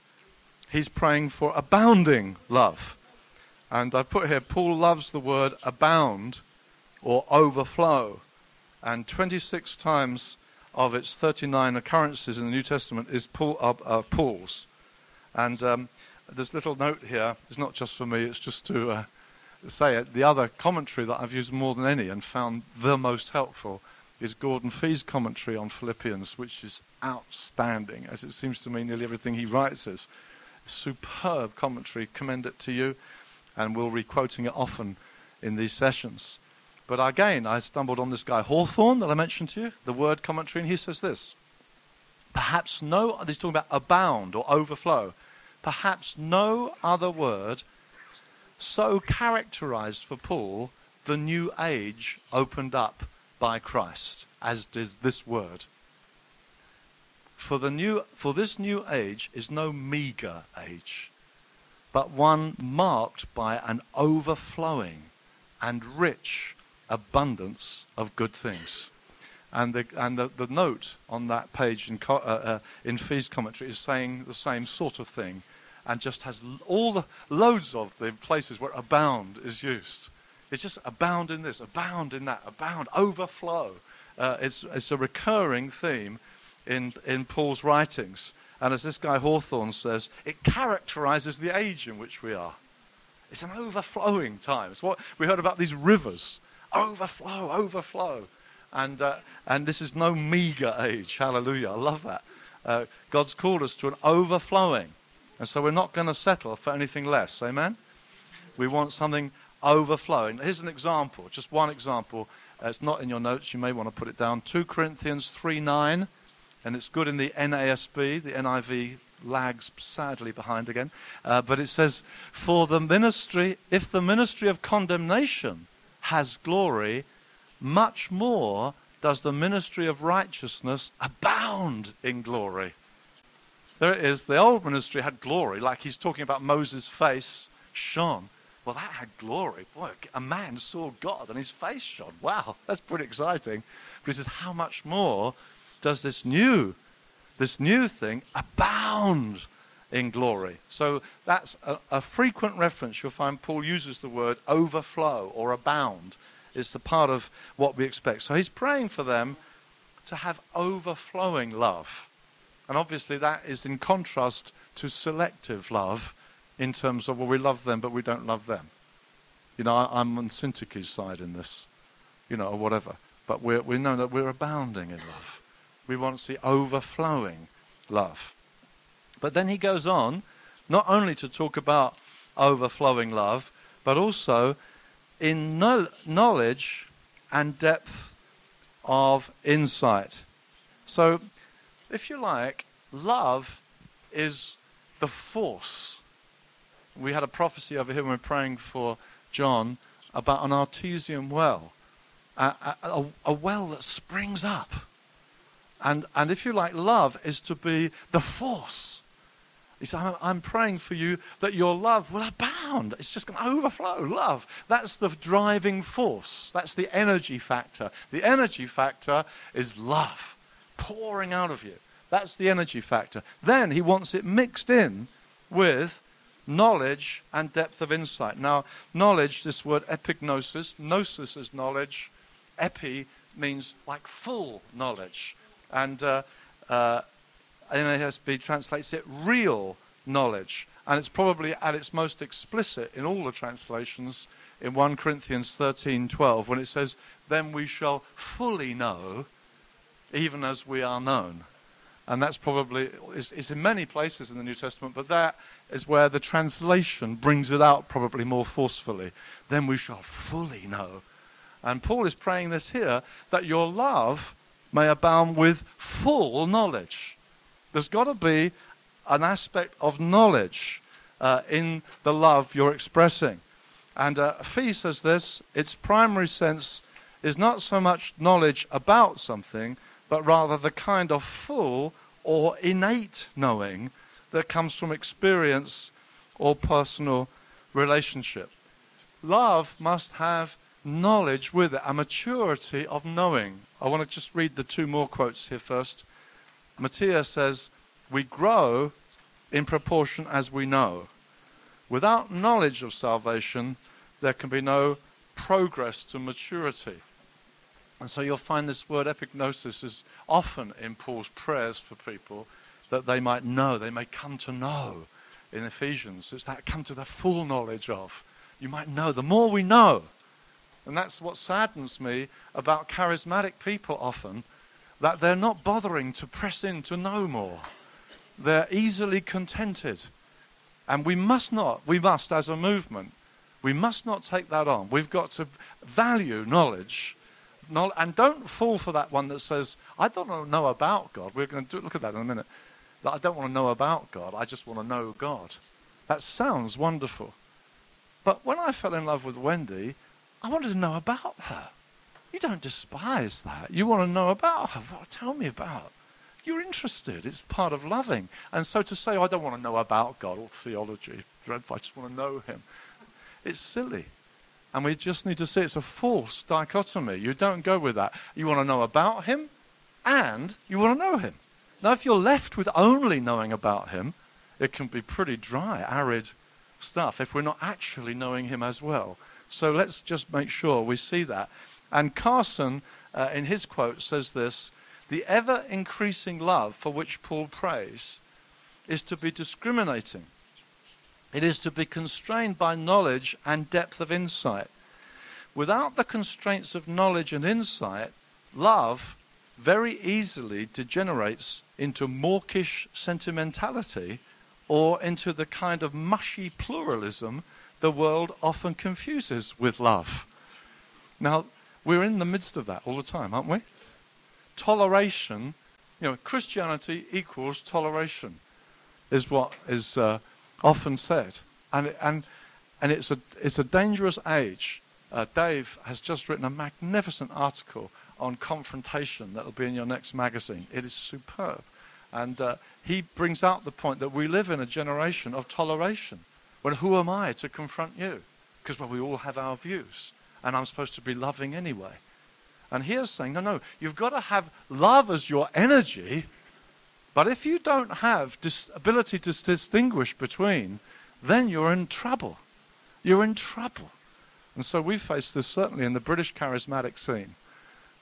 he's praying for abounding love. And I put here, Paul loves the word abound or overflow. And 26 times of its 39 occurrences in the New Testament is Paul, uh, uh, Paul's. And um, this little note here is not just for me, it's just to uh, say it. The other commentary that I've used more than any and found the most helpful is Gordon Fee's commentary on Philippians, which is outstanding, as it seems to me nearly everything he writes is superb commentary. Commend it to you, and we'll be quoting it often in these sessions. But again, I stumbled on this guy Hawthorne that I mentioned to you, the word commentary, and he says this. Perhaps no, he's talking about abound or overflow. Perhaps no other word so characterized for Paul the new age opened up by Christ, as does this word. For, the new, for this new age is no meager age, but one marked by an overflowing and rich abundance of good things. And the, and the, the note on that page in, uh, uh, in Fee's commentary is saying the same sort of thing and just has all the loads of the places where abound is used. It's just abound in this, abound in that, abound, overflow. Uh, it's, it's a recurring theme in, in Paul's writings. And as this guy Hawthorne says, it characterizes the age in which we are. It's an overflowing time. It's what we heard about these rivers. Overflow, overflow. And, uh, and this is no meager age. Hallelujah. I love that. Uh, God's called us to an overflowing. And so we're not going to settle for anything less. Amen? We want something overflowing. Here's an example, just one example. Uh, it's not in your notes. You may want to put it down. 2 Corinthians 3 9 and it's good in the NASB. The NIV lags sadly behind again. Uh, but it says, For the ministry, if the ministry of condemnation has glory, much more does the ministry of righteousness abound in glory. There it is. The old ministry had glory, like he's talking about Moses' face shone. Well, that had glory. Boy, a man saw God and his face shone. Wow, that's pretty exciting. But he says, How much more does this new, this new thing abound in glory. So that's a, a, frequent reference. You'll find Paul uses the word overflow or abound. It's the part of what we expect. So he's praying for them to have overflowing love. And obviously that is in contrast to selective love in terms of, well, we love them, but we don't love them. You know, I, am on Syntyche's side in this, you know, or whatever. But we we know that we're abounding in love. We want to see overflowing love. But then he goes on not only to talk about overflowing love, but also in no- knowledge and depth of insight. So, if you like, love is the force. We had a prophecy over here when we were praying for John about an artesian well, a, a, a well that springs up. And, and if you like, love is to be the force. He said, I'm, I'm praying for you that your love will abound. It's just going to overflow. Love. That's the driving force. That's the energy factor. The energy factor is love pouring out of you. That's the energy factor. Then he wants it mixed in with knowledge and depth of insight. Now, knowledge, this word epignosis, gnosis is knowledge, epi means like full knowledge. And uh, uh, NASB translates it real knowledge. And it's probably at its most explicit in all the translations in 1 Corinthians 13:12 when it says, "Then we shall fully know even as we are known." And that's probably, it's, in many places in the New Testament, but that is where the translation brings it out probably more forcefully. Then we shall fully know. And Paul is praying this here that your love may abound with full knowledge. There's got to be an aspect of knowledge uh, in the love you're expressing. And uh, Fee says this its primary sense is not so much knowledge about something, but rather the kind of full or innate knowing that comes from experience or personal relationship. Love must have knowledge with it, a maturity of knowing. I want to just read the two more quotes here first. Motyer says, We grow in proportion as we know. Without knowledge of salvation, there can be no progress to maturity. And so you'll find this word epignosis is often in Paul's prayers for people that they might know, they may come to know in Ephesians. It's that come to the full knowledge of. You might know. The more we know, and that's what saddens me about charismatic people often, that they're not bothering to press in to know more. They're easily contented. And we must not, we must, as a movement, we must not take that on. We've got to value knowledge and don't fall for that one that says, I don't know about God. We're going to do, look at that in a minute. That I don't want to know about God. I just want to know God. That sounds wonderful. But when I fell in love with Wendy, I wanted to know about her. You don't despise that. You want to know about her. Tell me about. You're interested. It's part of loving. And so to say, I don't want to know about God or theology, I just want to know Him, it's silly. And we just need to see it's a false dichotomy. You don't go with that. You want to know about him and you want to know him. Now, if you're left with only knowing about him, it can be pretty dry, arid stuff if we're not actually knowing him as well. So let's just make sure we see that. And Carson, uh, in his quote, says this The ever increasing love for which Paul prays is to be discriminating it is to be constrained by knowledge and depth of insight. Without the constraints of knowledge and insight, love very easily degenerates into mawkish sentimentality or into the kind of mushy pluralism the world often confuses with love. Now, we're in the midst of that all the time, aren't we? Toleration, you know, Christianity equals toleration, is what is uh, often said. And, and, and it's, a, it's a dangerous age. Uh, Dave has just written a magnificent article on confrontation that will be in your next magazine. It is superb. And uh, he brings out the point that we live in a generation of toleration. Well, who am I to confront you? Because well, we all have our views, and I'm supposed to be loving anyway. And here's saying, no, no, you've got to have love as your energy but if you don't have this ability to distinguish between, then you're in trouble. You're in trouble. And so we face this certainly in the British charismatic scene,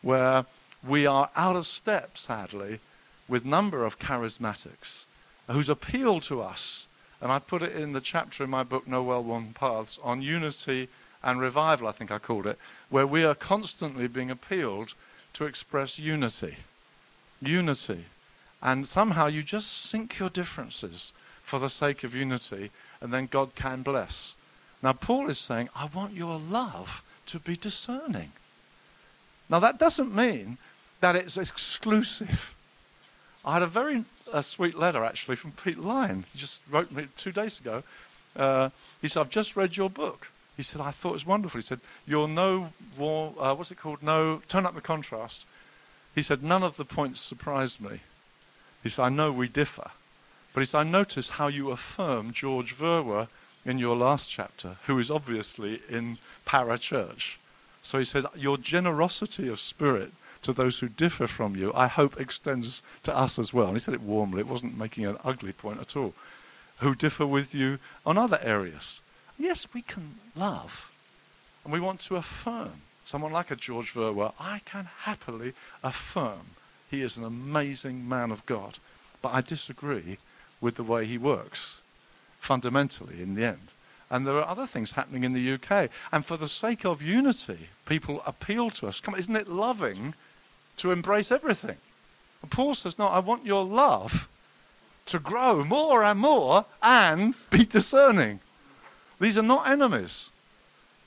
where we are out of step, sadly, with number of charismatics whose appeal to us And I put it in the chapter in my book, No Well Worn Paths, on unity and revival, I think I called it, where we are constantly being appealed to express unity. Unity. And somehow you just sink your differences for the sake of unity, and then God can bless. Now, Paul is saying, I want your love to be discerning. Now, that doesn't mean that it's exclusive. I had a very uh, sweet letter, actually, from Pete Lyon. He just wrote me two days ago. Uh, he said, I've just read your book. He said, I thought it was wonderful. He said, You're no war, uh, what's it called? No, turn up the contrast. He said, None of the points surprised me. He said, I know we differ. But he said, I noticed how you affirm George Verwer in your last chapter, who is obviously in para church. So he said, Your generosity of spirit to those who differ from you, I hope extends to us as well. And he said it warmly, it wasn't making an ugly point at all. Who differ with you on other areas. Yes, we can love. And we want to affirm. Someone like a George Verwer, I can happily affirm he is an amazing man of God. But I disagree with the way he works, fundamentally, in the end. And there are other things happening in the UK. And for the sake of unity, people appeal to us. Come on, isn't it loving to embrace everything? And Paul says, No, I want your love to grow more and more and be discerning. These are not enemies.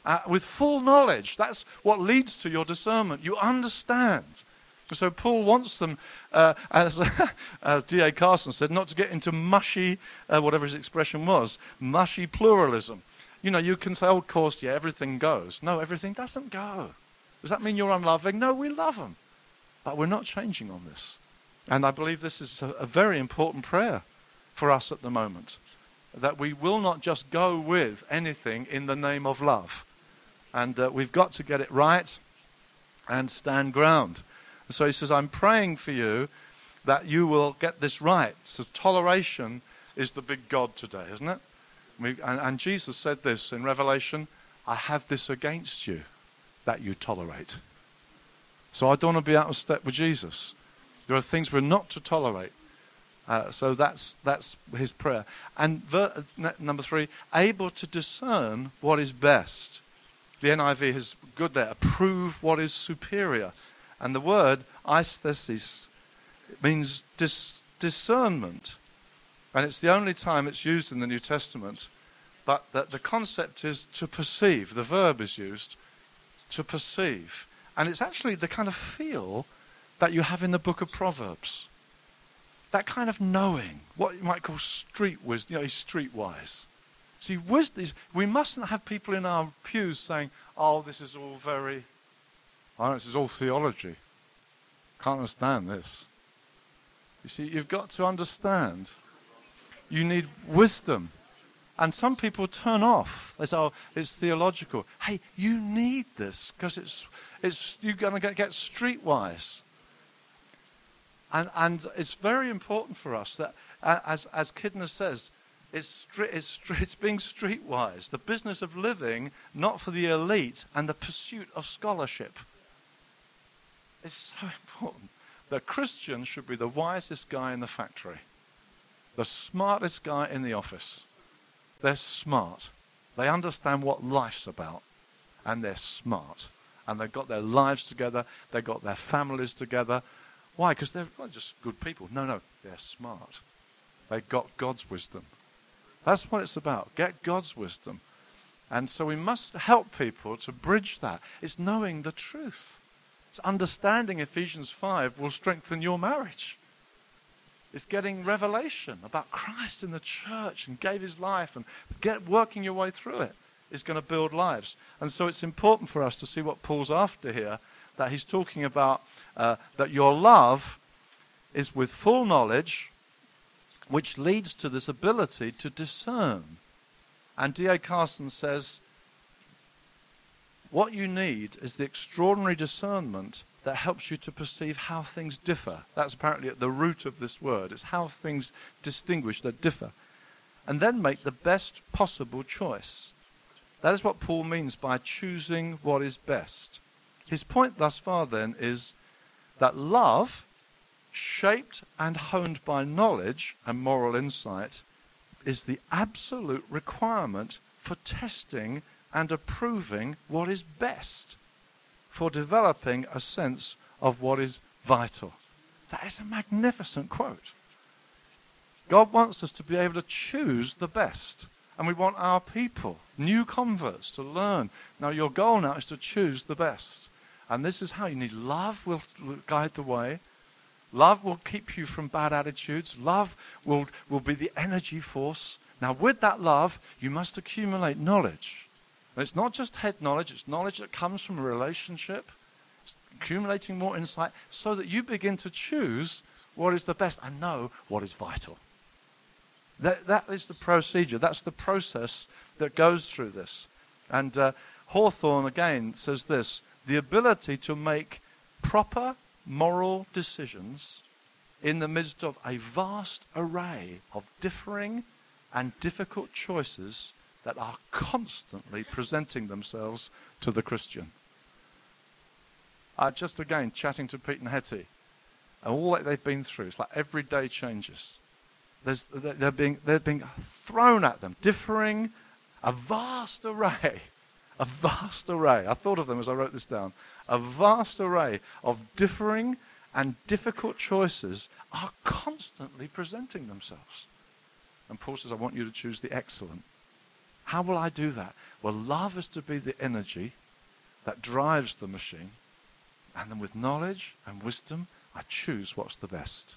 Uh, with full knowledge, that's what leads to your discernment. You understand. So Paul wants them, uh, as, as D.A. Carson said, not to get into mushy, uh, whatever his expression was, mushy pluralism. You know, you can say, oh, of course, yeah, everything goes. No, everything doesn't go. Does that mean you're unloving? No, we love them. But we're not changing on this. And I believe this is a, a very important prayer for us at the moment that we will not just go with anything in the name of love. And uh, we've got to get it right and stand ground. So he says, I'm praying for you that you will get this right. So toleration is the big God today, isn't it? We, and, and Jesus said this in Revelation I have this against you that you tolerate. So I don't want to be out of step with Jesus. There are things we're not to tolerate. Uh, so that's that's his prayer. And ver- number three, able to discern what is best. The NIV is good there. Approve what is superior, and the word aesthesis means dis- discernment, and it's the only time it's used in the New Testament. But that the concept is to perceive. The verb is used to perceive, and it's actually the kind of feel that you have in the book of Proverbs that kind of knowing, what you might call street wisdom, you know, he's streetwise. See, wisdom is, we mustn't have people in our pews saying, oh, this is all very, oh, this is all theology. Can't understand this. You see, you've got to understand. You need wisdom. And some people turn off. They say, oh, it's theological. Hey, you need this because it's, it's, you're going to get, streetwise. And, and it's very important for us that, as, as Kidner says, it's, it's, it's being streetwise, the business of living, not for the elite, and the pursuit of scholarship. It's so important. The Christian should be the wisest guy in the factory, the smartest guy in the office. They're smart. They understand what life's about, and they're smart. And they've got their lives together, they've got their families together, why? Because they're not just good people. No, no, they're smart. They've got God's wisdom. That's what it's about. Get God's wisdom. And so we must help people to bridge that. It's knowing the truth. Understanding Ephesians 5 will strengthen your marriage. It's getting revelation about Christ in the church and gave his life and get working your way through it is going to build lives. And so it's important for us to see what Paul's after here, that he's talking about uh, that your love is with full knowledge, which leads to this ability to discern. And D.A. Carson says, what you need is the extraordinary discernment that helps you to perceive how things differ. That's apparently at the root of this word. It's how things distinguish that differ. And then make the best possible choice. That is what Paul means by choosing what is best. His point thus far, then, is that love, shaped and honed by knowledge and moral insight, is the absolute requirement for testing and approving what is best, for developing a sense of what is vital. That is a magnificent quote. God wants us to be able to choose the best. And we want our people, new converts, to learn. Now, your goal now is to choose the best. And this is how you need love will guide the way. Love will keep you from bad attitudes. Love will, will be the energy force. Now, with that love, you must accumulate knowledge. And it's not just head knowledge, it's knowledge that comes from a relationship, it's accumulating more insight, so that you begin to choose what is the best and know what is vital. That, that is the procedure, that's the process that goes through this. And uh, Hawthorne again says this the ability to make proper moral decisions in the midst of a vast array of differing and difficult choices that are constantly presenting themselves to the Christian. Uh, just again, chatting to Pete and Hetty, and all that they've been through, it's like every day changes. There's, they're, being, they're being thrown at them, differing, a vast array, a vast array. I thought of them as I wrote this down. A vast array of differing and difficult choices are constantly presenting themselves. And Paul says, I want you to choose the excellent. How will I do that? Well, love is to be the energy that drives the machine. And then with knowledge and wisdom, I choose what's the best.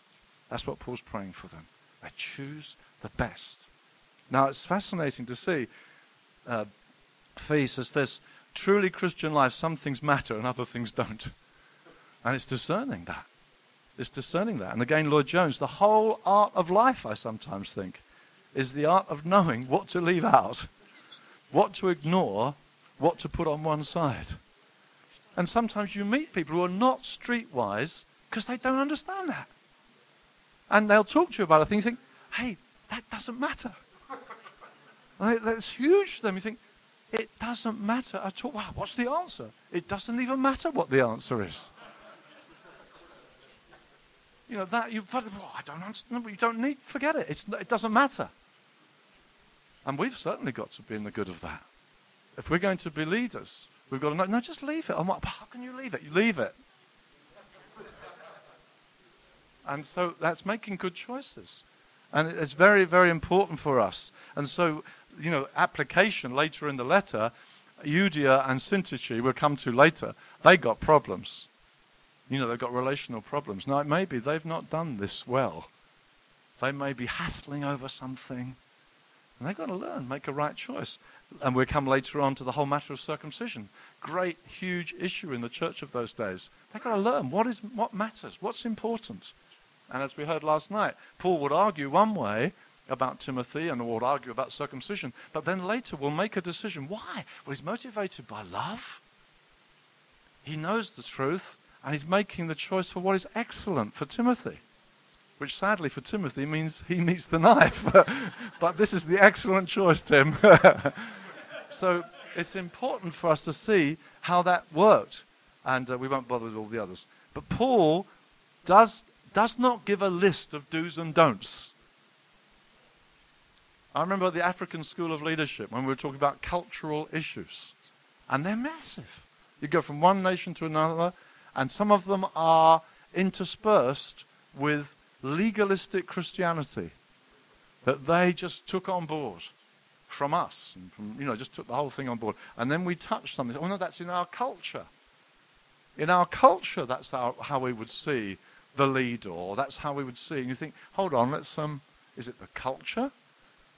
That's what Paul's praying for them. I choose the best. Now, it's fascinating to see. Uh, Fee says this truly Christian life, some things matter and other things don't. And it's discerning that. It's discerning that. And again, Lloyd Jones, the whole art of life, I sometimes think, is the art of knowing what to leave out, what to ignore, what to put on one side. And sometimes you meet people who are not streetwise because they don't understand that. And they'll talk to you about it, and you think, hey, that doesn't matter. That's huge to them. You think, it doesn't matter at all. Wow, what's the answer? It doesn't even matter what the answer is. You know, that, you, oh, I don't understand, you don't need, forget it. It's, it doesn't matter. And we've certainly got to be in the good of that. If we're going to be leaders, we've got to know, no, just leave it. I'm like, how can you leave it? You leave it. And so that's making good choices. And it's very, very important for us. And so, you know, application later in the letter, Euodia and Syntyche, we'll come to later, they got problems. You know, they've got relational problems. Now, maybe they've not done this well. They may be hassling over something. And they've got to learn, make a right choice. And we'll come later on to the whole matter of circumcision. Great, huge issue in the church of those days. They've got to learn what is what matters, what's important. And as we heard last night, Paul would argue one way about Timothy and would argue about circumcision, but then later will make a decision. Why? Well, he's motivated by love. He knows the truth, and he's making the choice for what is excellent for Timothy, which sadly for Timothy means he meets the knife. but this is the excellent choice, Tim. so it's important for us to see how that worked, and uh, we won't bother with all the others. But Paul does does not give a list of do's and don'ts. I remember at the African School of Leadership when we were talking about cultural issues. And they're massive. You go from one nation to another, and some of them are interspersed with legalistic Christianity that they just took on board from us, and from, you know, just took the whole thing on board. And then we touched something. Oh no, that's in our culture. In our culture, that's how, how we would see the leader, that's how we would see. And you think, hold on, let's um, is it the culture?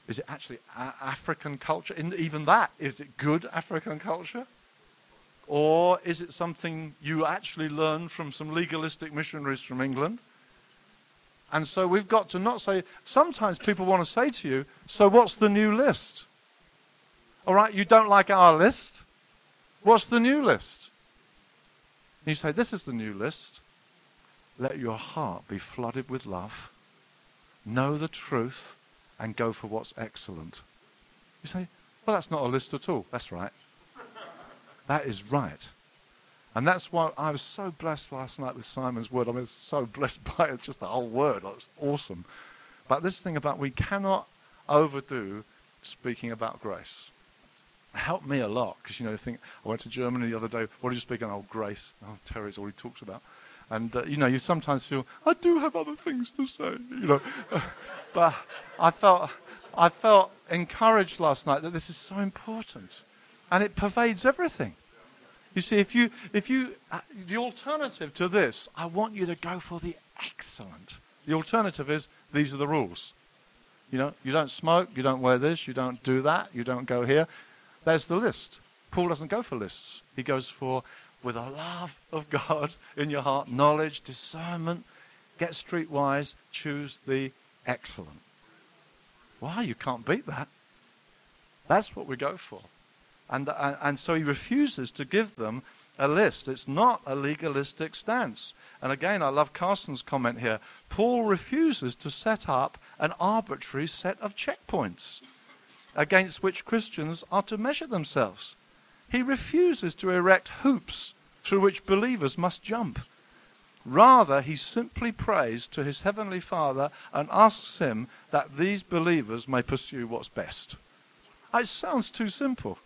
Is it actually African culture? In even that, is it good African culture? Or is it something you actually learned from some legalistic missionaries from England? And so we've got to not say, sometimes people want to say to you, so what's the new list? All right, you don't like our list? What's the new list? And you say, this is the new list. Let your heart be flooded with love. Know the truth and go for what's excellent. You say, well, that's not a list at all. That's right. that is right. And that's why I was so blessed last night with Simon's word. I was so blessed by it, just the whole word. It was awesome. But this thing about we cannot overdo speaking about grace. It helped me a lot because, you know, think, I went to Germany the other day. What did you speak on? Oh, grace. Oh, Terry's he talks about. And, uh, you know, you sometimes feel, I do have other things to say, you know. but I felt, I felt encouraged last night that this is so important. And it pervades everything. You see, if you, if you, uh, the alternative to this, I want you to go for the excellent. The alternative is these are the rules. You know, you don't smoke, you don't wear this, you don't do that, you don't go here. There's the list. Paul doesn't go for lists. He goes for with a love of God in your heart, knowledge, discernment, get streetwise, choose the excellent. Wow, you can't beat that. That's what we go for. And, and, and so he refuses to give them a list. It's not a legalistic stance. And again, I love Carson's comment here. Paul refuses to set up an arbitrary set of checkpoints against which Christians are to measure themselves. He refuses to erect hoops through which believers must jump. Rather, he simply prays to his heavenly Father and asks him that these believers may pursue what's best. It sounds too simple.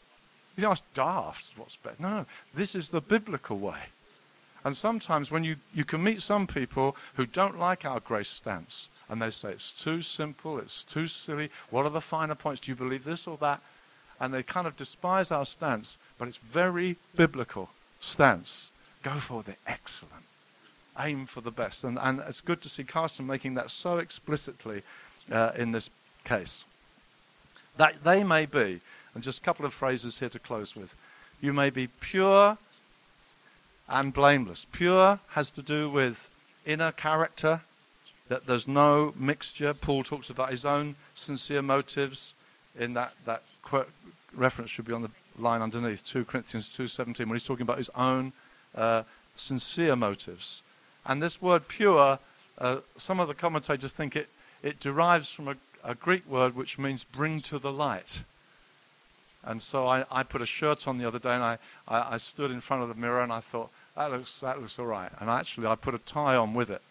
You it's daft. What's best? No, no. This is the biblical way. And sometimes when you, you can meet some people who don't like our grace stance, and they say it's too simple, it's too silly. What are the finer points? Do you believe this or that? And they kind of despise our stance, but it's very biblical stance. Go for the excellent. Aim for the best. And, and it's good to see Carson making that so explicitly uh, in this case. That they may be, and just a couple of phrases here to close with. You may be pure and blameless. Pure has to do with inner character, that there's no mixture. Paul talks about his own sincere motives in that, that reference should be on the line underneath, 2 Corinthians 2.17, when he's talking about his own uh, sincere motives. And this word pure, uh, some of the commentators think it, it derives from a, a, Greek word which means bring to the light. And so I, I put a shirt on the other day and I, I, I stood in front of the mirror and I thought, that looks, that looks all right. And actually I put a tie on with it.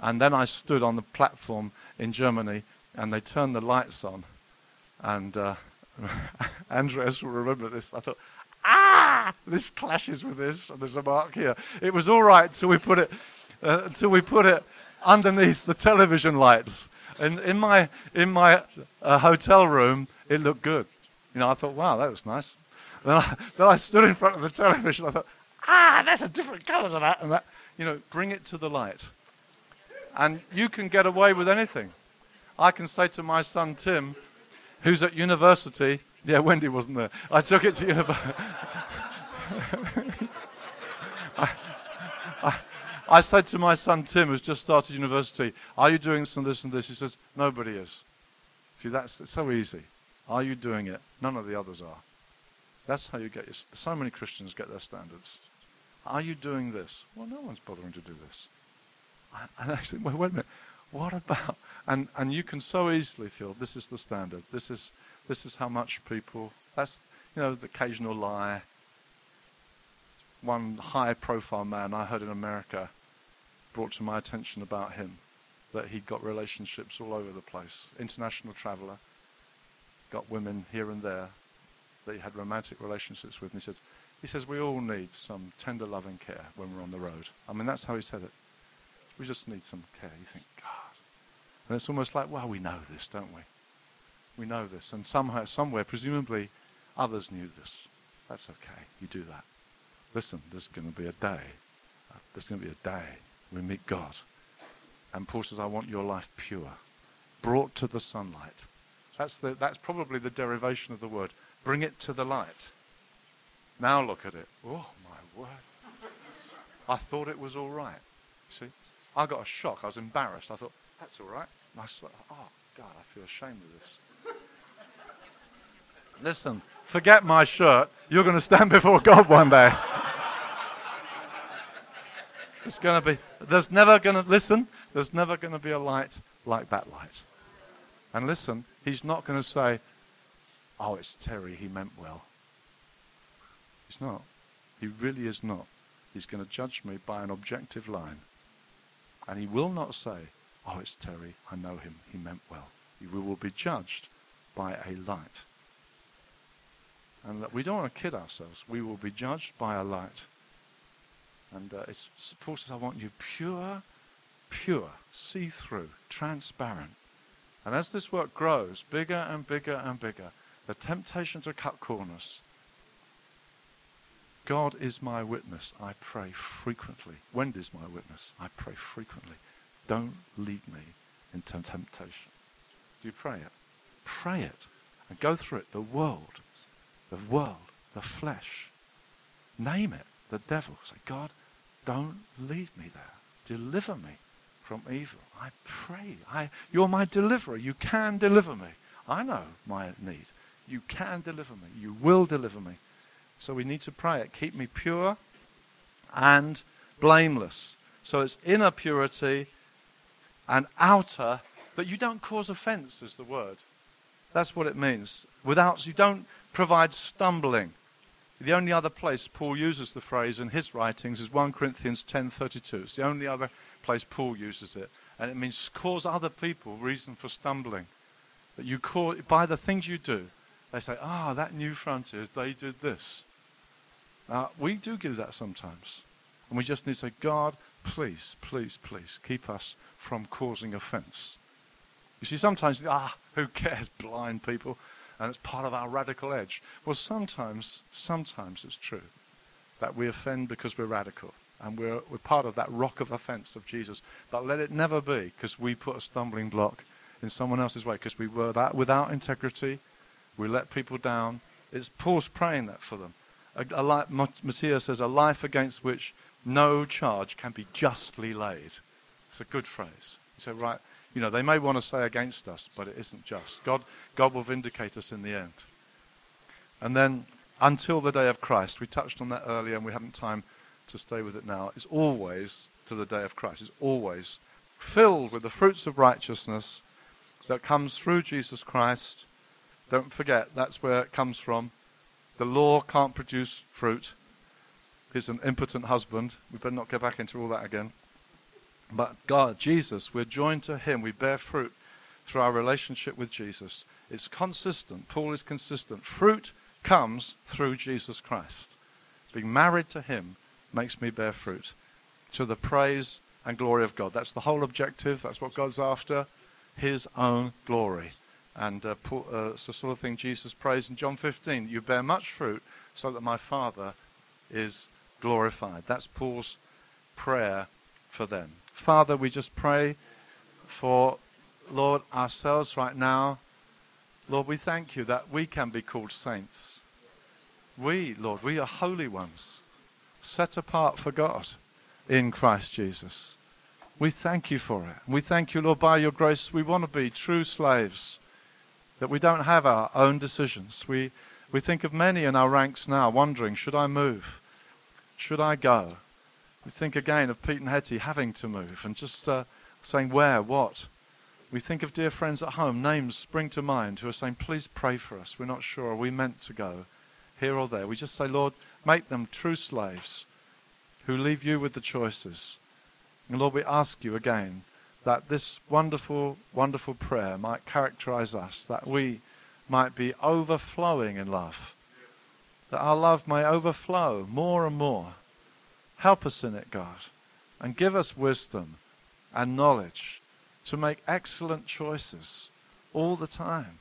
And then I stood on the platform in Germany and they turned the lights on. And uh, Andreas will remember this. I thought, ah, this clashes with this. There's a mark here. It was all right until we put it, uh, until we put it underneath the television lights. And in my, in my uh, hotel room, it looked good. You know, I thought, wow, that was nice. Then I, then I stood in front of the television. I thought, ah, that's a different color to that. And that, you know, bring it to the light. And you can get away with anything. I can say to my son Tim, who's at university, yeah, Wendy wasn't there. I took it to university. I, I, I said to my son Tim, who's just started university, Are you doing this and this and this? He says, Nobody is. See, that's so easy. Are you doing it? None of the others are. That's how you get your. So many Christians get their standards. Are you doing this? Well, no one's bothering to do this. And I said, well, wait a minute. What about? And and you can so easily feel this is the standard. This is this is how much people. That's you know the occasional lie. One high-profile man I heard in America brought to my attention about him that he'd got relationships all over the place. International traveller, got women here and there that he had romantic relationships with. And he said, he says we all need some tender loving care when we're on the road. I mean that's how he said it. We just need some care. You think, God. And it's almost like, well, we know this, don't we? We know this. And somehow, somewhere, presumably, others knew this. That's okay. You do that. Listen, there's going to be a day. There's going to be a day we meet God. And Paul says, I want your life pure, brought to the sunlight. That's, the, that's probably the derivation of the word. Bring it to the light. Now look at it. Oh, my word. I thought it was all right. See? I got a shock. I was embarrassed. I thought, that's all right. And I thought, oh, God, I feel ashamed of this. Listen, forget my shirt. You're going to stand before God one day. it's going to be, there's never going to, listen, there's never going to be a light like that light. And listen, he's not going to say, oh, it's Terry, he meant well. He's not. He really is not. He's going to judge me by an objective line. And he will not say, Oh, it's Terry. I know him. He meant well. We will be judged by a light. And we don't want to kid ourselves. We will be judged by a light. And uh, it's, Paul says, I want you pure, pure, see through, transparent. And as this work grows, bigger and bigger and bigger, the temptation to cut corners. God is my witness. I pray frequently. Wendy's my witness. I pray frequently. Don't lead me into temptation. Do you pray it? Pray it and go through it. The world, the world, the flesh. Name it. The devil. Say, God, don't lead me there. Deliver me from evil. I pray. I, you're my deliverer. You can deliver me. I know my need. You can deliver me. You will deliver me. So we need to pray it. Keep me pure and blameless. So it's inner purity and outer, but you don't cause offense, is the word. That's what it means. Without, you don't provide stumbling. The only other place Paul uses the phrase in his writings is 1 Corinthians 10:32. It's the only other place Paul uses it, and it means cause other people reason for stumbling. That you cause by the things you do, they say, "Ah, oh, that new frontiers, they did this." Now we do give that sometimes, and we just need to say, "God, please, please, please, keep us from causing offence." You see, sometimes ah, who cares, blind people and it's part of our radical edge. Well, sometimes, sometimes it's true that we offend because we're radical, and we're, we're part of that rock of offense of Jesus. But let it never be because we put a stumbling block in someone else's way, because we were that without integrity, we let people down. It's Paul's praying that for them. A, a life, Motyer says, a life against which no charge can be justly laid. It's a good phrase. You say, right, you know, they may want to say against us, but it isn't just. God, God will vindicate us in the end. And then, until the day of Christ, we touched on that earlier and we haven't time to stay with it now. is always to the day of Christ. It's always filled with the fruits of righteousness that comes through Jesus Christ. Don't forget, that's where it comes from. The law can't produce fruit. He's an impotent husband. We better not go back into all that again. But God, Jesus, we're joined to Him. We bear fruit through our relationship with Jesus. It's consistent. Paul is consistent. Fruit comes through Jesus Christ. Being married to Him makes me bear fruit to the praise and glory of God. That's the whole objective. That's what God's after. His own glory. And uh, uh, it's the sort of thing Jesus prays in John 15. You bear much fruit so that my Father is glorified. That's Paul's prayer for them. Father, we just pray for, Lord, ourselves right now. Lord, we thank you that we can be called saints. We, Lord, we are holy ones, set apart for God in Christ Jesus. We thank you for it. We thank you, Lord, by your grace, we want to be true slaves, that we don't have our own decisions. We, we think of many in our ranks now wondering, should I move? Should I go? We think again of Pete and Hetty having to move and just uh, saying where, what. We think of dear friends at home, names spring to mind who are saying, please pray for us. We're not sure. Are we meant to go here or there? We just say, Lord, make them true slaves who leave you with the choices. And Lord, we ask you again that this wonderful, wonderful prayer might characterize us, that we might be overflowing in love, that our love may overflow more and more Help us in it, God, and give us wisdom and knowledge to make excellent choices all the time.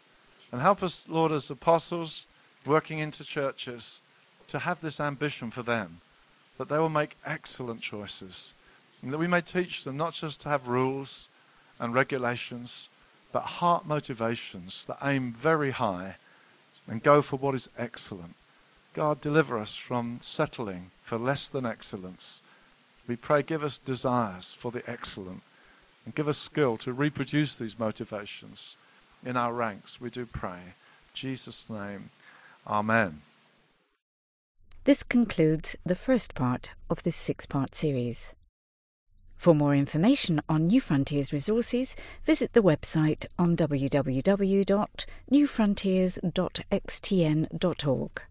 And help us, Lord, as apostles working into churches, to have this ambition for them, that they will make excellent choices. And that we may teach them not just to have rules and regulations, but heart motivations that aim very high and go for what is excellent. God, deliver us from settling for less than excellence. We pray, give us desires for the excellent and give us skill to reproduce these motivations in our ranks. We do pray. In Jesus' name, Amen. This concludes the first part of this six part series. For more information on New Frontiers resources, visit the website on www.newfrontiers.xtn.org.